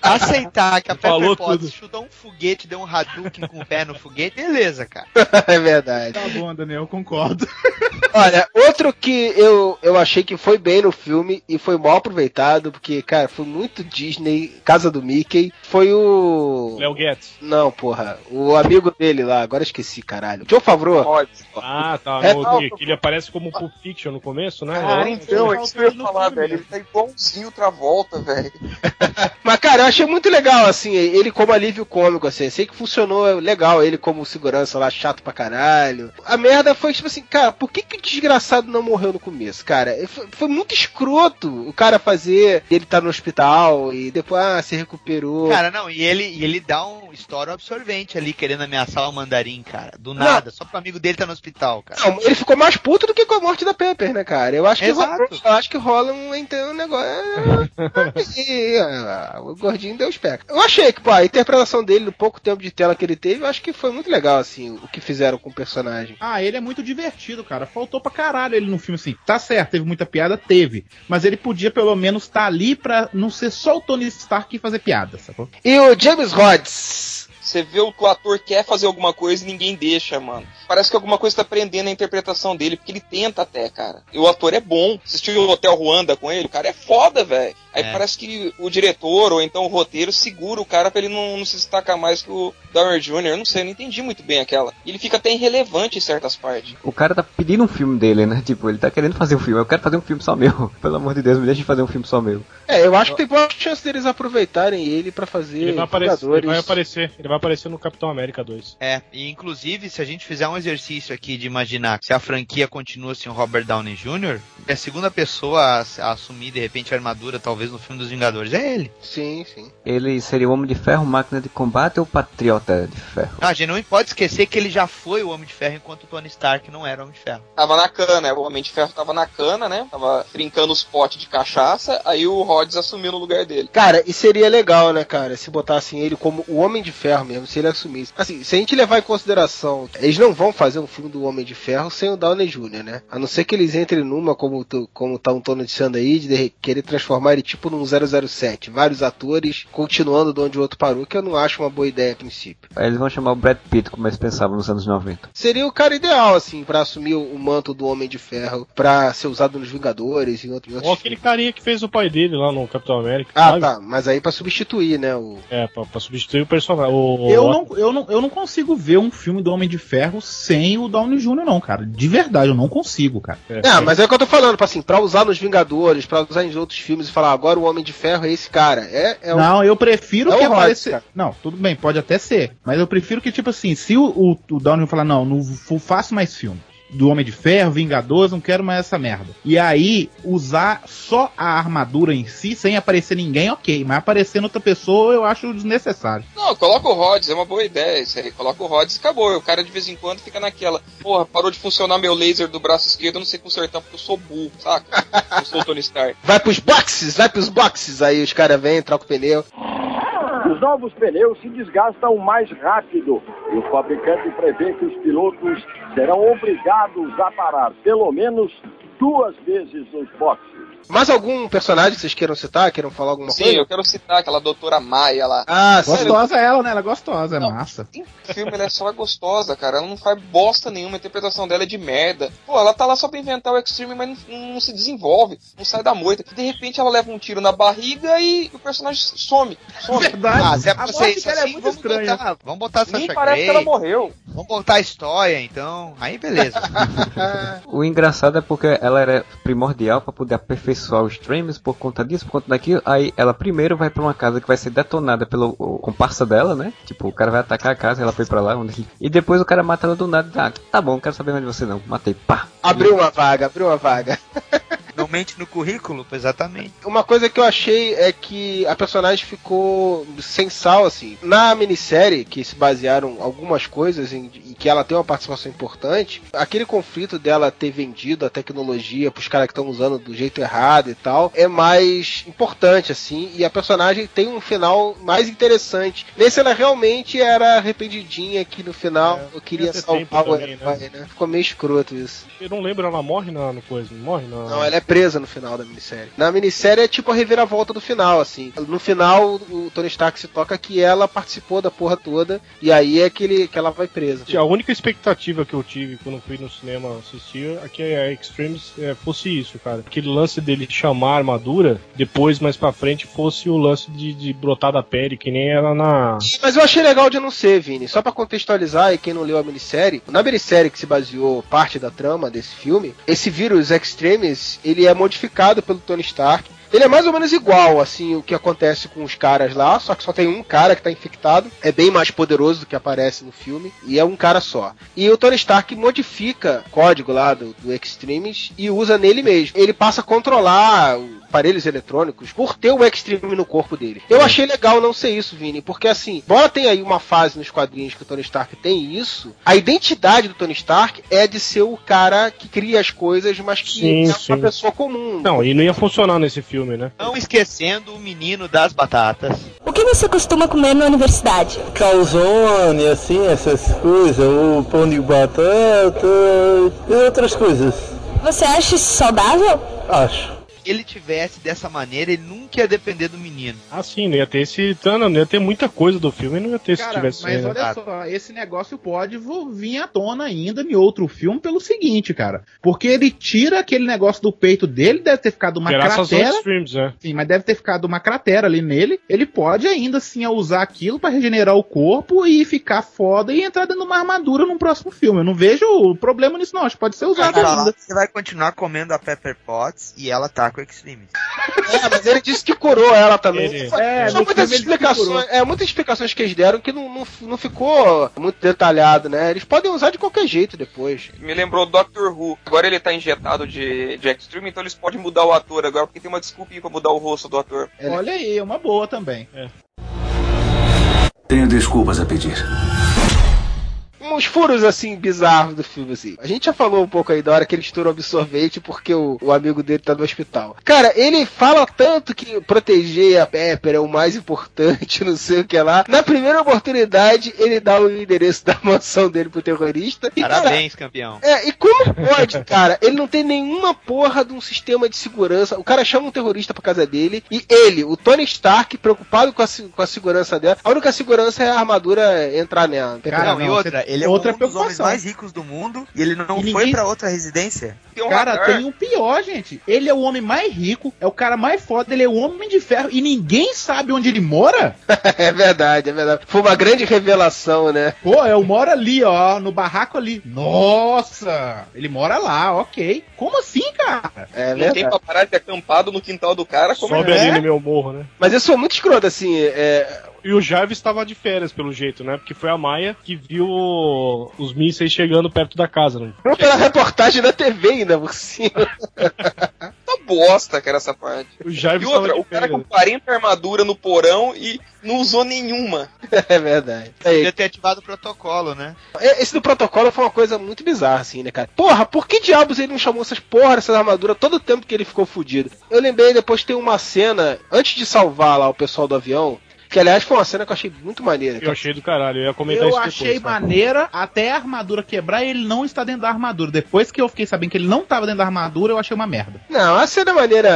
aceitar que a Falou Pepper Potts tudo. chutou um foguete, deu um Hadouken com o pé no foguete, beleza, cara. é verdade. Tá bom, Daniel, eu concordo. Olha, outro que eu, eu achei que foi bem no filme e foi mal aproveitado, porque, cara, foi muito Disney, Casa do Mickey, foi o. Léo Guedes. Não, porra. O amigo dele lá, agora esqueci, caralho. Joe Favreau. Ah, tá. É, no- não, ele aparece como Pulp Fiction no começo, né? Cara, É, então, é, é isso que eu ia falar, velho. Ele tá igualzinho outra volta, velho. Mas, cara, eu achei muito legal, assim, ele como alívio cômico, assim. Sei que funcionou legal, ele como segurança lá, chato pra caralho. A merda foi, tipo assim, cara, por que que o desgraçado não morreu no começo, cara? Foi, foi muito escroto o cara fazer, ele tá no hospital e depois, ah, se recuperou. Cara, não, e ele, e ele dá um história absorvente ali, querendo ameaçar o mandarim, cara. Do nada, só pro amigo dele tá no hospital, cara. Não, ele ficou mais puto do que com a morte da Pepper, né, cara? Eu acho que Exato. rola, eu acho que rola um, então, um negócio. E, o gordinho deu os pés. Eu achei que, pô, a interpretação dele, no pouco tempo de tela que ele teve, eu acho que foi muito legal, assim, o que fizeram com o personagem. Ah, ele é muito divertido, cara. Faltou pra caralho ele no filme, assim. Tá certo, teve muita piada, teve. Mas ele podia pelo menos estar ali pra não ser só o Tony Stark e fazer piada, sacou? E o James Rhodes? Você vê o que o ator quer fazer alguma coisa e ninguém deixa, mano. Parece que alguma coisa tá prendendo a interpretação dele, porque ele tenta até, cara. E o ator é bom. Assistiu o Hotel Ruanda com ele, o cara é foda, velho. Aí É. parece que o diretor ou então o roteiro segura o cara pra ele não, não se destacar mais que o Downey Jr. Eu não sei, eu não entendi muito bem aquela. E ele fica até irrelevante em certas partes. O cara tá pedindo um filme dele, né? Tipo, ele tá querendo fazer um filme. Eu quero fazer um filme só meu. Pelo amor de Deus, me deixa de fazer um filme só meu. É, eu acho que tem boa chance deles aproveitarem ele pra fazer Ele vai, aparecer, ele vai aparecer. Ele vai aparecer no Capitão América 2. É, e inclusive, se a gente fizer um exercício aqui de imaginar se a franquia continua sem o Robert Downey Jr., a segunda pessoa a, a assumir de repente a armadura, talvez no filme dos Vingadores, é ele. Sim, sim. Ele seria o Homem de Ferro, máquina de combate ou patriota de ferro? Ah, a gente não pode esquecer que ele já foi o Homem de Ferro enquanto o Tony Stark não era o Homem de Ferro. Tava na cana, o Homem de Ferro tava na cana, né? Tava trincando os potes de cachaça, aí o Rhodes assumiu no lugar dele. Cara, e seria legal, né, cara, se botassem ele como o Homem de Ferro mesmo, se ele assumisse. Assim, se a gente levar em consideração, eles não vão fazer um filme do Homem de Ferro sem o Downey Jr., né? A não ser que eles entrem numa, como, tu- como tá um Tony dizendo aí, de querer transformar ele tipo num 007. Vários atores continuando de onde o outro parou, que eu não acho uma boa ideia a princípio. Aí eles vão chamar o Brad Pitt, como eles pensavam nos anos 90. Seria o cara ideal, assim, pra assumir o manto do Homem de Ferro, pra ser usado nos Vingadores e em outros, Ou aquele carinha que fez o pai dele lá no Capitão América. Ah, sabe? tá, mas aí pra substituir, né, o... É, pra, pra substituir o personagem. O, Eu não, eu, não, eu não consigo ver um filme do Homem de Ferro sem o Downey Jr., não, cara. De verdade, eu não consigo, cara. É, mas é o que eu tô falando, pra, assim, pra usar nos Vingadores, pra usar em outros filmes e falar, agora o Homem de Ferro é esse cara. É, é Não, eu prefiro É que apareça. cara. Não, tudo bem, pode até ser. Mas eu prefiro que, tipo assim, se o, o, o Downey falar, não, não faço mais filme. Do Homem de Ferro, Vingadores, não quero mais essa merda. E aí, usar só a armadura em si, sem aparecer ninguém, ok. Mas aparecendo outra pessoa, eu acho desnecessário. Não, coloca o Rhodes, é uma boa ideia isso aí. Coloca o Rhodes e acabou. O cara de vez em quando fica naquela. Porra, parou de funcionar meu laser do braço esquerdo, eu não sei consertar porque eu sou burro, saca? Eu sou o Tony Stark. Vai pros boxes, vai pros boxes. Aí os caras vêm, trocam o pneu. Os novos pneus se desgastam mais rápido e o fabricante prevê que os pilotos serão obrigados a parar pelo menos duas vezes nos boxes. Mais algum personagem que vocês queiram citar? Queiram falar alguma Sim, coisa? eu quero citar aquela doutora Maia lá. Ah, Gostosa ela, né? Ela é gostosa, é massa. O filme ela é só gostosa, cara. Ela não faz bosta nenhuma, a interpretação dela é de merda. Pô, ela tá lá só pra inventar o Extreme, mas não, não se desenvolve, não sai da moita. De repente ela leva um tiro na barriga e o personagem some. some. Verdade. Ah, se é A pra morte ser isso é assim, muito vamos estranha. botar, vamos botar Nem Sasha parece Grey, que ela morreu. vamos botar a história, então. Aí beleza. O engraçado é porque ela era primordial pra poder aperfeiçoar os streams por conta disso, por conta daquilo. Aí ela primeiro vai pra uma casa que vai ser detonada pelo comparsa dela, né? Tipo, o cara vai atacar a casa, ela foi pra lá. Onde... E depois o cara mata ela do nada. Ah, tá bom, não quero saber mais de você não. Matei, pá. Abriu uma vaga, abriu uma vaga. Não mente no currículo, exatamente. Uma coisa que eu achei é que a personagem ficou sem sal, assim. Na minissérie, que se basearam algumas coisas em, em que ela tem uma participação importante, aquele conflito dela ter vendido a tecnologia pros caras que estão usando do jeito errado e tal, é mais importante, assim, e a personagem tem um final mais interessante. Nesse ela realmente era arrependidinha que no final eu queria salvar o também, herói, né? Ficou meio escroto isso. Eu não lembro, ela morre na, no coisa, não morre na... Não, ela é presa no final da minissérie. Na minissérie é tipo a reviravolta do final, assim. No final, o Tony Stark se toca que ela participou da porra toda, e aí é que, ele, que ela vai presa. A única expectativa que eu tive quando fui no cinema assistir é que a Extremes é, fosse isso, cara. Aquele lance dele chamar a armadura, depois, mais pra frente, fosse o lance de, de brotar da pele, que nem era na. Mas eu achei legal de não ser, Vini. Só pra contextualizar, e quem não leu a minissérie, na minissérie que se baseou parte da trama desse filme, esse vírus Extremis, ele é modificado pelo Tony Stark. Ele é mais ou menos igual, assim, o que acontece com os caras lá, só que só tem um cara que tá infectado. É bem mais poderoso do que aparece no filme, e é um cara só. E o Tony Stark modifica o código lá do, do Extremis e usa nele mesmo. Ele passa a controlar aparelhos eletrônicos por ter o Extreme no corpo dele. Eu achei legal não ser isso, Vini, porque assim, embora tenha aí uma fase nos quadrinhos que o Tony Stark tem isso, a identidade do Tony Stark é de ser o cara que cria as coisas, mas que Sim, é sim. uma pessoa comum. Não, e não ia funcionar nesse filme, né? Não esquecendo o menino das batatas. O que você costuma comer na universidade? Calzone, assim, essas coisas, o pão de batata e outras coisas. Você acha isso saudável? Acho. Se ele tivesse dessa maneira, ele nunca ia depender do menino. Ah, sim, não ia ter esse. Não, não ia ter muita coisa do filme, não ia ter se Cara, tivesse. mas é, olha só, esse negócio pode vir à tona ainda em outro filme pelo seguinte, cara. Porque ele tira aquele negócio do peito dele, deve ter ficado uma Graças cratera. streams, né? Sim, mas deve ter ficado uma cratera ali nele. Ele pode ainda assim usar aquilo pra regenerar o corpo e ficar foda e entrar dentro de uma armadura num próximo filme. Eu não vejo problema nisso, não. Acho que pode ser usado ainda. Você vai continuar comendo a Pepper Potts e ela tá com o Extreme. É, mas ele disse que curou ela também. Ele- É, muitas explicações, curou. é, muitas explicações que eles deram que não, não, não ficou muito detalhado, né? Eles podem usar de qualquer jeito depois. Me lembrou Doctor Who. Agora ele tá injetado de, de Extreme, então eles podem mudar o ator agora, porque tem uma desculpinha pra mudar o rosto do ator. Olha aí, é uma boa também. Tenho desculpas a pedir. Uns furos assim bizarros do filme assim. A gente já falou um pouco aí da hora que ele estourou o absorvente porque o, o amigo dele tá no hospital. Cara, ele fala tanto que proteger a Pepper é o mais importante, não sei o que lá. Na primeira oportunidade, ele dá o endereço da mansão dele pro terrorista. E, cara, Parabéns, campeão. é, e como pode, cara? Ele não tem nenhuma porra de um sistema de segurança. O cara chama um terrorista pra casa dele e ele, o Tony Stark, preocupado com a, com a segurança dela, a única segurança é a armadura entrar nela. não, e outra, ele é outra um dos homens mais ricos do mundo e ele não E foi ninguém- pra outra residência. Cara, tem um pior, gente. Ele é o homem mais rico, é o cara mais foda, ele é o homem de ferro e ninguém sabe onde ele mora? é verdade, é verdade. Foi uma grande revelação, né? Pô, eu moro ali, ó, no barraco ali. Nossa! Ele mora lá, ok. Como assim, cara? É Não tem pra parar de acampado no quintal do cara, como Sobe é? ali no meu morro, né? Mas isso foi muito escroto, assim. É... E o Jarvis estava de férias, pelo jeito, né? Porque foi a Maia que viu os mísseis chegando perto da casa, né? Foi pela reportagem da TV ainda por cima. Tá bosta, cara, essa parte. O Jarvis E outra, tava de o cara férias. com 40 armadura no porão e não usou nenhuma. é verdade. Podia ter ativado o protocolo, né? É, Esse do protocolo foi uma coisa muito bizarra, assim, né, cara? Porra, por que diabos ele não chamou essas porra dessas armaduras todo o tempo que ele ficou fudido? Eu lembrei, depois tem uma cena, antes de salvar lá o pessoal do avião, que aliás foi uma cena que eu achei muito maneira. Eu achei do caralho, eu ia comentar Eu isso achei depois. cara. maneira até a armadura quebrar e ele não está dentro da armadura. Depois que eu fiquei sabendo que ele não estava dentro da armadura, eu achei uma merda. Não, a cena maneira.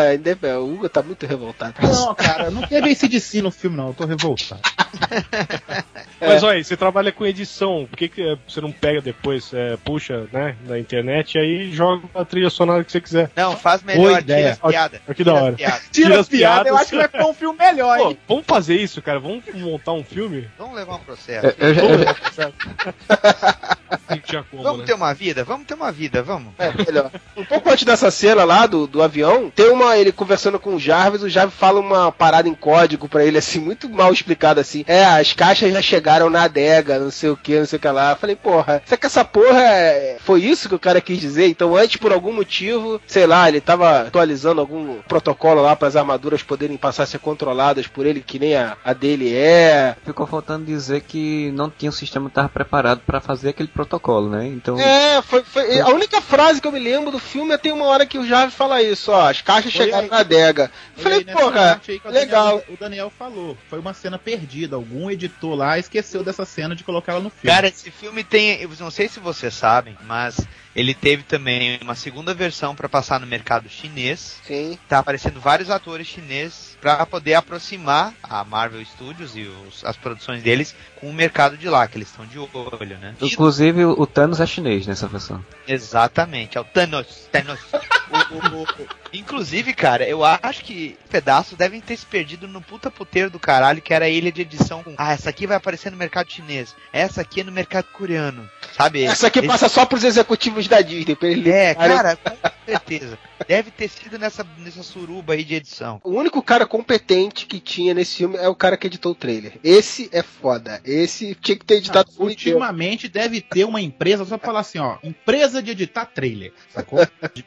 O Hugo tá muito revoltado. Não, cara, não teve esse de si no filme, não. Eu tô revoltado. Mas olha, você trabalha com edição, por que, que eh, você não pega depois, eh, puxa, né, na internet e aí joga a trilha sonora que você quiser? Não, faz Boa melhor, tira ideia. as piadas. Olha que da Tira as hora. piadas. Tira as piadas, eu acho que vai ficar um filme melhor, Pô, hein? vamos fazer isso, cara, vamos montar um filme? Vamos levar um processo. Eu- eu já- eu já- Não tinha como, Vamos né? ter uma vida? Vamos ter uma vida, vamos. É, melhor. Um pouco antes dessa cena lá do, do avião, tem uma ele conversando com o Jarvis, o Jarvis fala uma parada em código pra ele, assim, muito mal explicado assim. É, as caixas já chegaram na adega, não sei o que, não sei o que lá. Eu falei, porra, será que essa porra é- foi isso que o cara quis dizer? Então antes, por algum motivo, sei lá, ele tava atualizando algum protocolo lá para as armaduras poderem passar a ser controladas por ele, que nem a, a dele é. Ficou faltando dizer que não tinha o sistema que estava preparado para fazer aquele protocolo, né? Então. É, foi, foi- a única frase que eu me lembro do filme é tem uma hora que o Jarvis fala isso, ó, as caixas Foi chegaram aí. na adega. Eu falei, que o legal. Daniel- o Daniel falou. Foi uma cena perdida. Algum editor lá esqueceu dessa cena de colocar ela no filme. Cara, esse filme tem. Eu não sei se vocês sabem, mas Ele teve também uma segunda versão pra passar no mercado chinês. Sim. Tá aparecendo vários atores chineses pra poder aproximar a Marvel Studios e os- as produções deles com o mercado de lá, que eles estão de olho, né? Inclusive, o Thanos é chinês nessa versão. Exatamente, é o Thanos. Thanos. O- o- o- Inclusive, cara, eu acho que pedaços devem ter se perdido no puta puteiro do caralho, que era a ilha de edição. com, Ah, essa aqui vai aparecer no mercado chinês. Essa aqui é no mercado coreano. Sabe? Essa aqui Esse- passa só pros executivos da Disney. Pra eles É, cara, com certeza. Deve ter sido nessa, nessa suruba aí de edição. O único cara competente que tinha nesse filme é o cara que editou o trailer. Esse é foda. Esse tinha que ter editado inteiro. Ultimamente deve ter uma empresa, só pra falar assim, ó, empresa de editar trailer, sacou?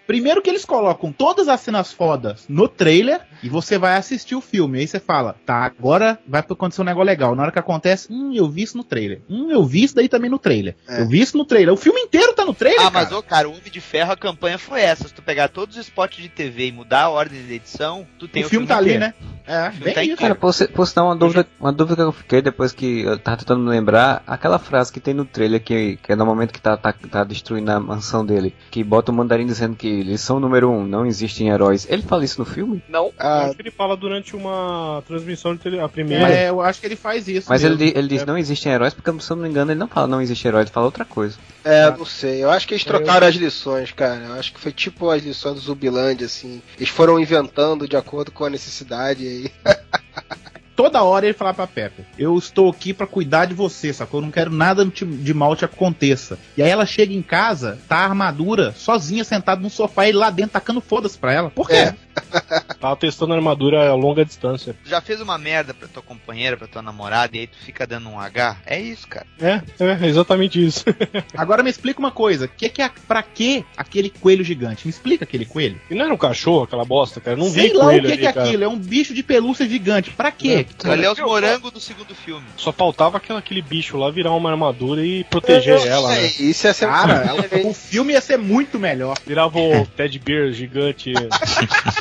Primeiro que eles colocam todas as cenas fodas no trailer e você vai assistir o filme. Aí você fala, tá, agora vai acontecer um negócio legal. Na hora que acontece, hum, eu vi isso no trailer. Hum, eu vi isso daí também no trailer. É. Eu vi isso no trailer. O filme inteiro tá no trailer, Ah, mas cara. ô, cara, o Homem de Ferro, a campanha foi essa. Se tu pegar todos os spots de TV e mudar a ordem de edição, tu tem o, o, filme tá ali, né? É, bem tá isso. Cara, por, si- por sinal, uma dúvida, uma dúvida que eu fiquei depois que eu tava tentando me lembrar, aquela frase que tem no trailer, que, que é no momento que tá, tá, tá destruindo a mansão dele, que bota o mandarim dizendo que lição número um, não existem heróis. Ele fala isso no filme? Não. Ah, Acho que ele fala durante uma transmissão de tele... a primeira. É, eu acho que ele faz isso. Mas ele, mesmo. di- ele diz É. não existem heróis, porque se eu não me engano ele não fala não existe herói, ele fala outra coisa. É, não sei. Eu acho que eles trocaram as lições, cara. Eu acho que foi tipo as lições do Zubilândia, assim. Eles foram inventando de acordo com a necessidade aí. toda hora ele falar pra Pepper: Eu estou aqui pra cuidar de você, sacou? Eu não quero nada de mal te aconteça. E aí ela chega em casa, tá a armadura sozinha sentada no sofá e ele lá dentro tacando foda-se pra ela. Por quê? É. Tava testando a armadura a longa distância. Já fez uma merda pra tua companheira, pra tua namorada, e aí tu fica dando um H? É isso, cara. É, é exatamente isso. Agora me explica uma coisa: que que é, pra que aquele coelho gigante? Me explica aquele coelho. E não era um cachorro, aquela bosta, cara. Eu Não Sei vi lá o coelho que, ali, que é cara. aquilo. É um bicho de pelúcia gigante. Pra quê? Ele é os morangos do segundo filme. Só faltava aquele, aquele bicho lá virar uma armadura e proteger ela, né? Isso ia ser Cara, ela- o filme ia ser muito melhor. Virava o Ted Bear gigante.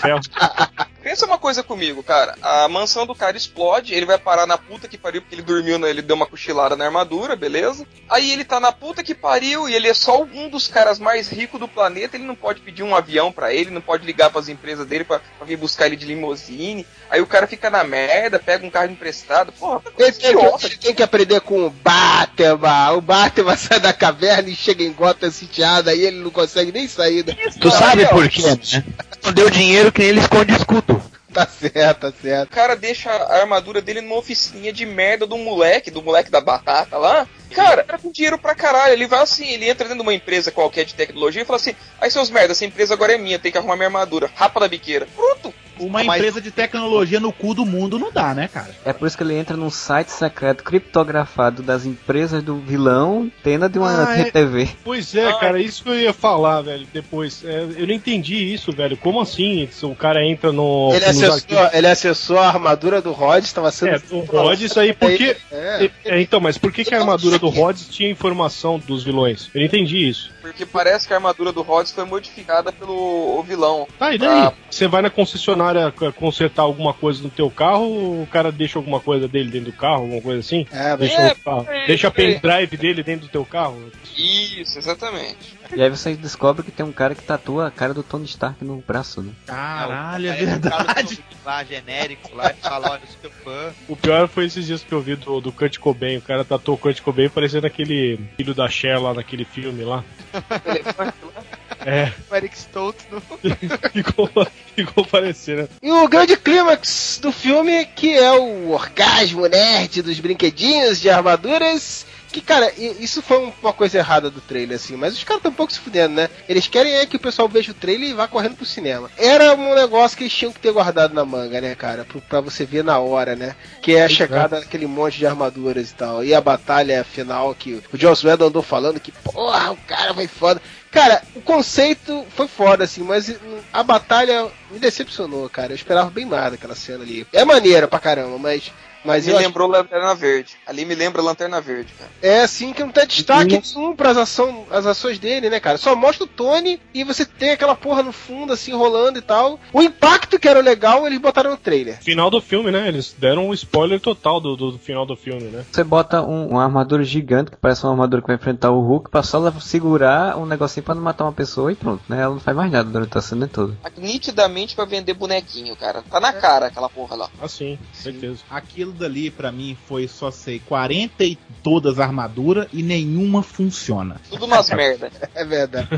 Pensa uma coisa comigo, cara. A mansão do cara explode, ele vai parar na puta que pariu porque ele dormiu, né? ele deu uma cochilada na armadura, beleza? Aí ele tá na puta que pariu e ele é só um dos caras mais ricos do planeta, ele não pode pedir um avião pra ele, não pode ligar pras empresas dele pra, pra vir buscar ele de limousine. Aí o cara fica na merda, pega um carro emprestado. Porra, que tem, idiota. ele tem que aprender com o Batman. O Batman sai da caverna e chega em Gotham sitiada e ele não consegue nem sair. Da... Tu sabe por quê, né? Não deu dinheiro que nem ele esconde escudo. Tá certo, tá certo. O cara deixa a armadura dele numa oficinha de merda do moleque, do moleque da batata lá. Cara, era com dinheiro pra caralho. Ele vai assim, ele entra dentro de uma empresa qualquer de tecnologia e fala assim: aí seus merda, essa empresa agora é minha, tem que arrumar minha armadura. Rapa da biqueira. Pronto. Uma Mas- empresa de tecnologia no cu do mundo não dá, né, cara? É por isso que ele entra num site secreto criptografado das empresas do vilão, tenda de uma Ah, é. TV. Pois é, cara, isso que eu ia falar, velho, depois. É, eu não entendi isso, velho. Como assim? Se o cara entra no. Ele nos acessou, arquivos- ele acessou a armadura do Rod, estava sendo. É, o Rod, isso aí, porque. É. É, então, mas por que, que a armadura do Rhodes tinha informação dos vilões? Eu não entendi isso. Porque parece que a armadura do Rhodes foi modificada pelo o vilão. Tá, e daí? Ah, Você vai na concessionária consertar alguma coisa no teu carro, o cara deixa alguma coisa dele dentro do carro, alguma coisa assim? É, Deixa, é, o carro- é, deixa a é. pendrive dele dentro do teu carro? Isso, exatamente. E aí você descobre que tem um cara que tatua a cara do Tony Stark no braço, né? Caralho, é cara verdade. Lá, genérico, lá, e fala, olha, eu sou fã. O pior foi esses dias que eu vi do, do Kurt Cobain. O cara tatuou o Kurt Cobain parecendo aquele filho da Cher lá naquele filme lá. É, O Eric Stoltz no... ficou, ficou parecendo. E o grande clímax do filme, que é o orgasmo nerd dos brinquedinhos de armaduras. Que, cara, isso foi um- uma coisa errada do trailer, assim, mas os caras estão um pouco se fudendo, né? Eles querem é que o pessoal veja o trailer e vá correndo pro cinema. Era um negócio que eles tinham que ter guardado na manga, né, cara? Pra você ver na hora, né? Que é a chegada daquele monte de armaduras e tal. E a batalha final que o Joss Whedon andou falando que, porra, o cara foi foda. Cara, o conceito foi foda, assim, mas a batalha me decepcionou, cara. Eu esperava bem mais daquela cena ali. É maneira pra caramba, mas Mas me eu acho- lembrou Lanterna Verde. Ali me lembra Lanterna Verde, cara. É assim que não tem destaque nenhum pras ação, as ações dele, né, cara? Só mostra o Tony e você tem aquela porra no fundo, assim, rolando e tal. O impacto que era legal, eles botaram no trailer. Final do filme, né? Eles deram um spoiler total do, do, do final do filme, né? Você bota um- uma armadura gigante, que parece uma armadura que vai enfrentar o Hulk, pra só segurar um negocinho pra não matar uma pessoa e pronto, né? Ela não faz mais nada durante a cena toda. Nitidamente pra vender bonequinho, cara. Tá na cara aquela porra lá. Ah, sim, certeza. Aquilo dali, pra mim, foi só sei 40 e todas armaduras e nenhuma funciona. Tudo umas merda. É verdade.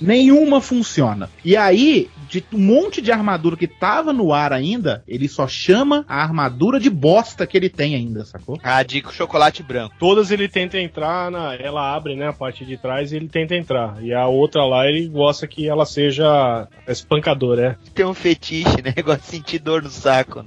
Nenhuma funciona. E aí, de um monte de armadura que tava no ar ainda, ele só chama a armadura de bosta que ele tem ainda, sacou? A dica o chocolate branco. Todas ele tenta entrar, na, ela abre, né, a parte de trás e ele tenta entrar. E a outra lá, ele gosta que ela seja espancadora, é. Tem um fetiche, né? Gosta de sentir dor no saco.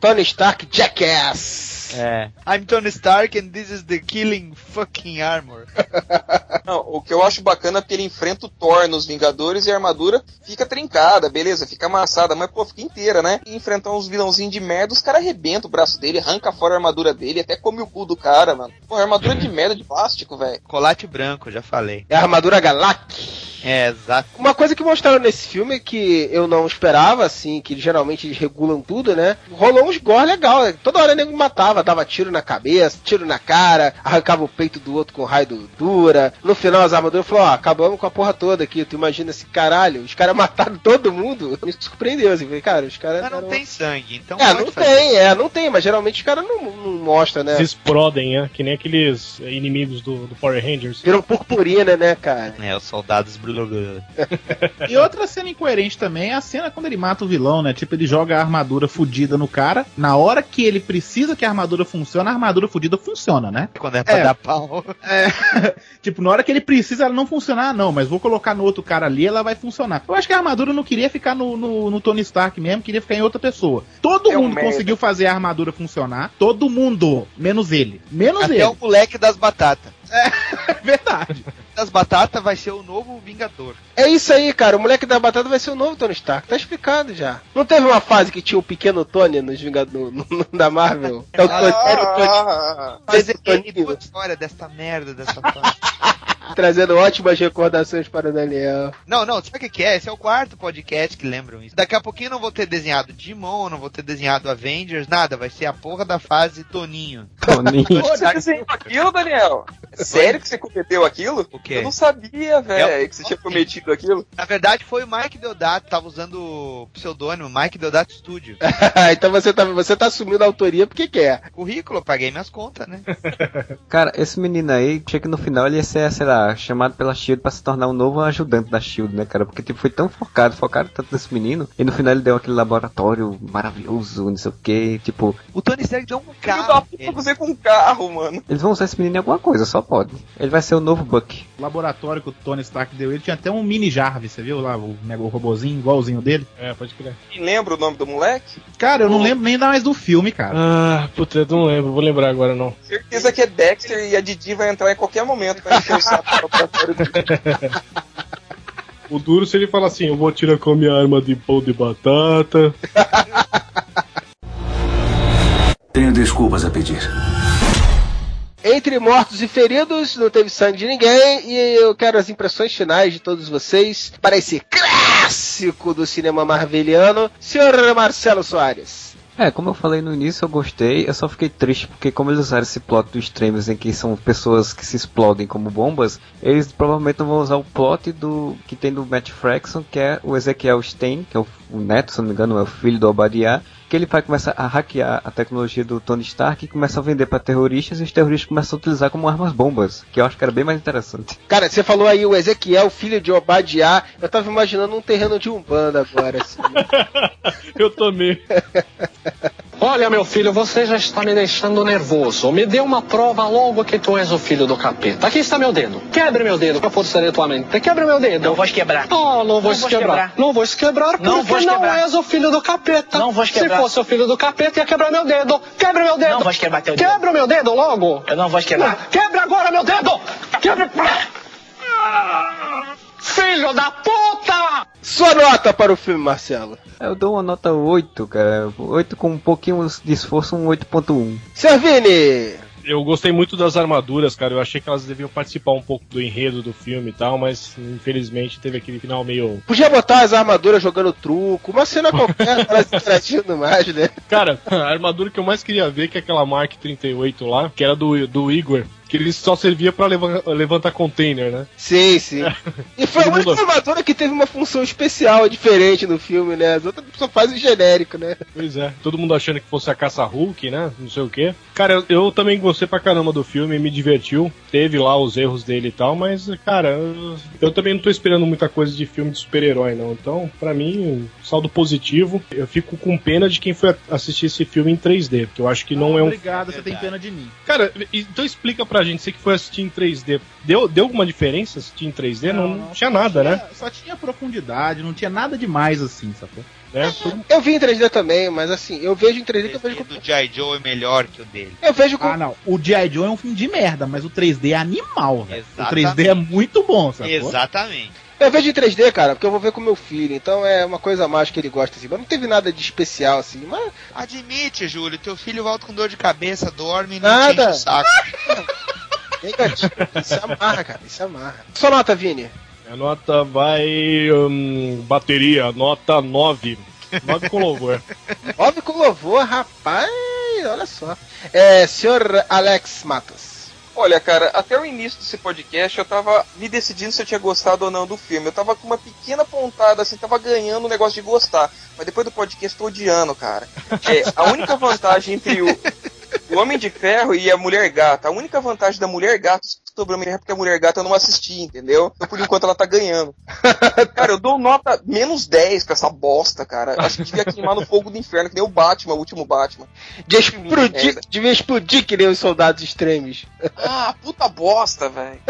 Tony Stark Jackass. É. I'm Tony Stark and this is the killing fucking armor. Não, o que eu acho bacana é que ele enfrenta o Thor nos Vingadores e a armadura fica trincada, beleza, fica amassada, mas pô, fica inteira, né? E enfrentar uns vilãozinhos de merda, os caras arrebentam o braço dele, arranca fora a armadura dele, até come o cu do cara, mano. Pô, armadura de merda de plástico, velho. Colate branco, já falei. É a armadura Galactic. É, exato. Uma coisa que mostraram nesse filme que eu não esperava, assim, que geralmente eles regulam tudo, né? Rolou uns gore legal. né? Toda hora o nego matava, dava tiro na cabeça, tiro na cara, arrancava o peito do outro com raio do dura. No final as armaduras falaram, ó, acabamos com a porra toda aqui. Tu imagina esse caralho, os caras mataram todo mundo. Me surpreendeu, assim, falei, cara, os caras. Mas não eram- tem sangue, então É, não fazer. tem, é, não tem, mas geralmente os caras não, não mostram, né? Eles explodem, né? Que nem aqueles inimigos do, do Power Rangers. Viram purpurina, né, cara? É, os soldados E outra cena incoerente também é a cena quando ele mata o vilão, né? Tipo, ele joga a armadura fudida no cara. Na hora que ele precisa que a armadura funcione, a armadura fudida funciona, né? Quando é pra É. dar pau. É, tipo, na hora que ele precisa, ela não funcionar, não, mas vou colocar no outro cara ali, ela vai funcionar. Eu acho que a armadura não queria ficar no, no, no Tony Stark mesmo, queria ficar em outra pessoa. Todo É um mundo merda. conseguiu fazer a armadura funcionar, todo mundo, menos ele. Menos Até ele. o moleque das batatas. É verdade. Das batatas vai ser o novo Vingador. É isso aí, cara. O moleque da batata vai ser o novo Tony Stark. Tá explicado já. Não teve uma fase que tinha o pequeno Tony nos Vingadores no, no- da Marvel? É o Tony, era o Tony Ah, Mas é, é, Toninho. boa história desta merda, dessa fase. trazendo ótimas recordações para o Daniel. Não, não, sabe o que que é? Esse é o quarto podcast que lembram isso. Daqui a pouquinho eu não vou ter desenhado Digimon, não vou ter desenhado Avengers, nada. Vai ser a porra da fase Toninho. Toninho. Pô, você desenhou aquilo, Daniel? É sério que você cometeu aquilo? O quê? Eu não sabia, velho, que você tinha prometido aquilo. Na verdade foi o Mike Deodato, tava usando o pseudônimo Mike Deodato Studio. então você tá, você tá assumindo a autoria porque quer. Currículo, paguei minhas contas, né? Cara, esse menino aí, achei que no final ele ia ser, sei lá, chamado pela Shield pra se tornar um novo ajudante da Shield, né, cara? Porque tipo, foi tão focado, focado tanto nesse menino, e no final ele deu aquele laboratório maravilhoso, não sei o que, tipo, O Tony Stark deu um carro. puta, você com um carro, mano. eles vão usar esse menino em alguma coisa, só pode. Ele vai ser o novo Buck. O laboratório que o Tony Stark deu ele tinha até um mini Jarvis, você viu lá, o mega robozinho igualzinho dele? É, pode crer. E lembra o nome do moleque? Cara, eu não lembro nem mais do filme, cara. Ah, puta, eu não lembro, vou lembrar agora não. Certeza que é Dexter e a Didi vai entrar em qualquer momento pra encher o saco. O duro se ele fala assim, eu vou tirar com a minha arma de pão de batata. Tenho desculpas a pedir. Entre mortos e feridos, não teve sangue de ninguém. E eu quero as impressões finais de todos vocês para esse clássico do cinema marveliano, senhor Marcelo Soares. É, como eu falei no início, eu gostei, eu só fiquei triste porque como eles usaram esse plot do Extremes em que são pessoas que se explodem como bombas, eles provavelmente não vão usar o plot do que tem do Matt Fraction, que é o Ezequiel Stein, que é o, o neto, se não me engano, é o filho do Obadiah, que ele vai começar a hackear a tecnologia do Tony Stark e começa a vender para terroristas e os terroristas começam a utilizar como armas bombas, que eu acho que era bem mais interessante. Cara, você falou aí o Ezequiel, filho de Obadiah. Eu tava imaginando um terreno de Umbanda agora. Assim. Eu tomei. Olha, meu filho, você já está me deixando nervoso. Me dê uma prova logo que tu és o filho do capeta. Aqui está meu dedo. Quebre meu dedo com a força de tua mente. Quebre meu dedo. Não vou quebrar. Oh, não vou vou quebrar. quebrar. Não vou quebrar porque Não vou não quebrar. és o filho do capeta. Não vou Se quebrar. fosse o filho do capeta, ia quebrar meu dedo. Quebre meu dedo. Não vou quebrar teu dedo. Quebra meu dedo logo. Eu não vou quebrar. Quebra agora meu dedo. Quebra. Filho da puta! Sua nota para o filme, Marcelo. Eu dou uma nota 8, cara. 8 com um pouquinho de esforço, um 8.1. Servini! Eu gostei muito das armaduras, cara. Eu achei que elas deviam participar um pouco do enredo do filme e tal, mas infelizmente teve aquele final meio. Podia botar as armaduras jogando truco, uma cena qualquer, elas interagindo mais, né? Cara, a armadura que eu mais queria ver, que é aquela Mark 38 lá, que era do, do Igor, que ele só servia pra leva- levantar container, né? Sim, sim. E foi a única armadura que teve uma função especial, diferente no filme, né? As outras só fazem genérico, né? Pois é, todo mundo achando que fosse a caça Hulk, né? Não sei o quê. Cara, eu, eu também gostei pra caramba do filme, me divertiu. Teve lá os erros dele e tal, mas, cara, eu, eu também não tô esperando muita coisa de filme de super-herói, não. Então, pra mim, saldo positivo. Eu fico com pena de quem foi assistir esse filme em 3D, porque eu acho que não é um. Obrigado, você tem pena de mim. Cara, então explica pra gente, você que foi assistir em 3D. Deu, deu alguma diferença assistir em 3D? Não, não tinha nada, né? Só tinha profundidade, não tinha nada demais assim, sacou? É, Eu vi em 3D também, mas assim, eu vejo em 3D que eu vejo O do G.I. Joe é melhor que o dele. Eu vejo com... Ah, não. O G.I. Joe é um filme de merda, mas o 3D é animal, velho. O Exatamente. 3D é muito bom, sacou? Exatamente. Eu vejo em 3D, cara, porque eu vou ver com meu filho, então é uma coisa a mais que ele gosta, assim. Mas não teve nada de especial, assim, mas. Admite, Júlio, teu filho volta com dor de cabeça, dorme e não Nada. te enche o saco. Negativo. Isso amarra, cara, isso amarra. Sua nota, Vini. A nota vai. hum, bateria, nota 9. 9 com louvor. Óbvio com louvor, rapaz, olha só. É, senhor Alex Matos. Olha, cara, até o início desse podcast eu tava me decidindo se eu tinha gostado ou não do filme. Eu tava com uma pequena pontada, assim, tava ganhando o negócio de gostar. Mas depois do podcast tô odiando, cara. É, a única vantagem entre o, o Homem de Ferro e a Mulher Gata, a única vantagem da Mulher Gata sobre o Homem de Ferro é porque a Mulher Gata eu não assisti, entendeu? Então, por enquanto ela tá ganhando. Cara, eu dou nota menos 10 pra essa bosta, cara. Acho que devia queimar no fogo do inferno, que nem o Batman, o último Batman. De explodir, devia explodir que nem os soldados extremos. Ah, puta bosta, velho.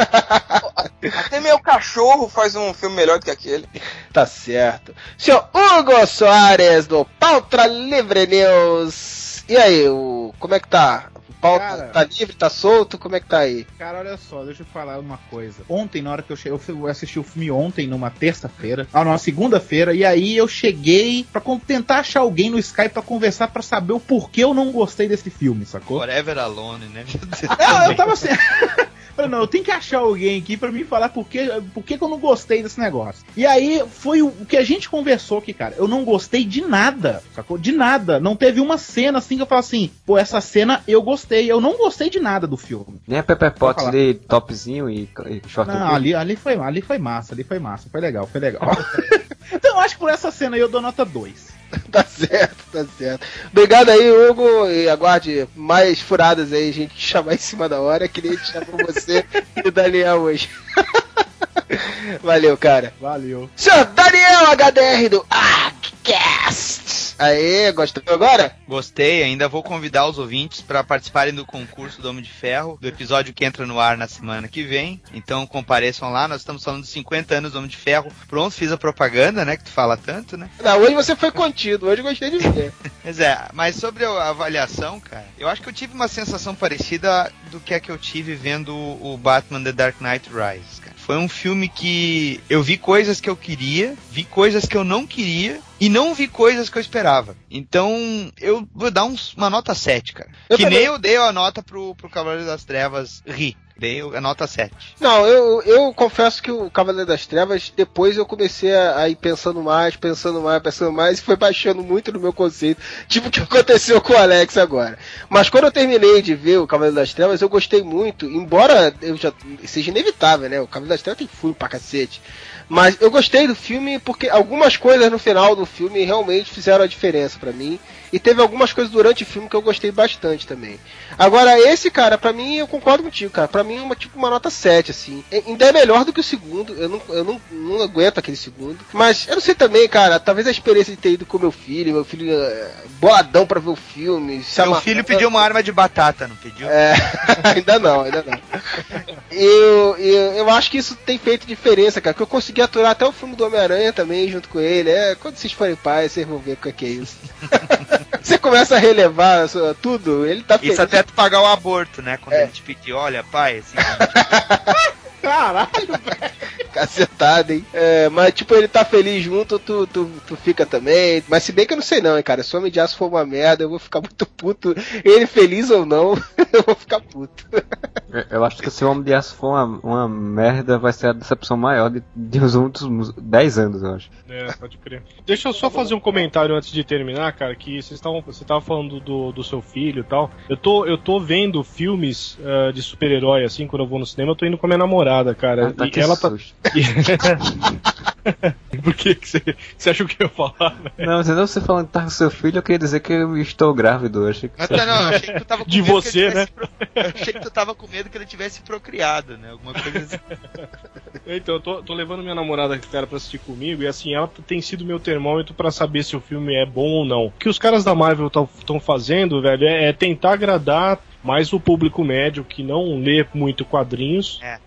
Até meu cachorro faz um filme melhor do que aquele. Tá certo. Senhor Hugo Soares, do Pauta Livre News. E aí, o, como é que tá? O pauta Cara. tá livre, tá solto? Como é que tá aí? Cara, olha só, deixa eu falar uma coisa. Ontem, na hora que eu cheguei, eu fui- assisti o filme ontem, numa terça-feira, ah, numa segunda-feira, e aí eu cheguei pra tentar achar alguém no Skype pra conversar pra saber o porquê eu não gostei desse filme, sacou? Forever Alone, né? Meu Deus. Não, eu tava assim. Falei, não, eu tenho que achar alguém aqui pra me falar por que, por que, que eu não gostei desse negócio. E aí foi o, o que a gente conversou aqui, cara. Eu não gostei de nada, sacou? De nada. Não teve uma cena assim que eu falo assim, pô, essa cena eu gostei. Eu não gostei de nada do filme. Nem a Pepper Potts de topzinho e, e short Não, ali, ali, foi, ali foi massa, ali foi massa, foi legal, foi legal. então eu acho que por essa cena aí eu dou nota 2. Tá certo, tá certo. Obrigado aí, Hugo, e aguarde mais furadas aí, a gente te chamar em cima da hora, que nem a gente chamou você e o Daniel hoje. Valeu, cara. Valeu. Senhor Daniel HDR do ArcCast. Aê, gostou agora? Gostei, ainda vou convidar os ouvintes para participarem do concurso do Homem de Ferro, do episódio que entra no ar na semana que vem. Então compareçam lá, nós estamos falando dos 50 anos do Homem de Ferro. Pronto, fiz a propaganda, né? Que tu fala tanto, né? Não, hoje você foi contido, hoje eu gostei de ver. Pois é, mas sobre a avaliação, cara, eu acho que eu tive uma sensação parecida do que a que eu tive vendo o Batman The Dark Knight Rise. Foi um filme que eu vi coisas que eu queria, vi coisas que eu não queria e não vi coisas que eu esperava. Então, eu vou dar uns- uma nota 7, cara. Eu que também. nem eu dei a nota pro, pro Cavaleiro das Trevas rir. Dei a nota 7. Não, eu, eu confesso que o Cavaleiro das Trevas, depois eu comecei a, a ir pensando mais, pensando mais, pensando mais, e foi baixando muito no meu conceito, tipo o que aconteceu com o Alex agora. Mas quando eu terminei de ver o Cavaleiro das Trevas, eu gostei muito, embora eu já seja inevitável, né? O Cavaleiro das Trevas tem filme pra cacete. Mas eu gostei do filme porque algumas coisas no final do filme realmente fizeram a diferença pra mim. E teve algumas coisas durante o filme que eu gostei bastante também. Agora, esse, cara, pra mim, eu concordo contigo, cara. Pra mim é uma, tipo uma nota 7, assim. E- Ainda é melhor do que o segundo. Eu não, eu não, não aguento aquele segundo. Mas eu não sei também, cara. Talvez a experiência de ter ido com meu filho, meu filho é, boladão pra ver o filme. se Meu filho pediu uma arma de batata, não pediu? É, ainda não, ainda não. Eu, eu, eu acho que isso tem feito diferença, cara. Que eu consegui aturar até o filme do Homem-Aranha também, junto com ele. É, quando vocês forem pais, vocês vão ver o que é que é isso. Você começa a relevar tudo, ele tá feliz. Isso até tu pagar o aborto, né? Quando ele te pediu, olha, pai, assim, Caralho, velho. Cacetada, hein? É, mas, tipo, ele tá feliz junto, tu, tu, tu fica também. Mas se bem que eu não sei não, hein, cara. Se o Homem de Aço for uma merda, eu vou ficar muito puto. Ele feliz ou não, eu vou ficar puto. Eu- Eu acho que se o Homem de Aço for uma, uma merda, vai ser a decepção maior de, de os últimos 10 anos, eu acho. É, pode crer. Deixa eu só fazer um comentário antes de terminar, cara, que vocês estavam, você tava falando do, do seu filho e tal. Eu tô, eu tô vendo filmes ah, de super-herói, assim, quando eu vou no cinema, eu tô indo com a minha namorada, cara. Ah, tá, e que ela tá. susto. Por que você, você achou que eu ia falar, velho? Não, mas não você falando que tá com seu filho, eu queria dizer que eu estou grávido. Eu achei que tá, não, eu achei que tu tava com De medo que você, ele tivesse né? pro- achei que tu tava com medo que ele tivesse procriado, né? Alguma coisa assim. Então, eu tô, tô levando minha namorada, cara, pra assistir comigo, e assim, ela tem sido meu termômetro pra saber se o filme é bom ou não. O que os caras da Marvel estão fazendo, velho, é, é tentar agradar mais o público médio que não lê muito quadrinhos. É,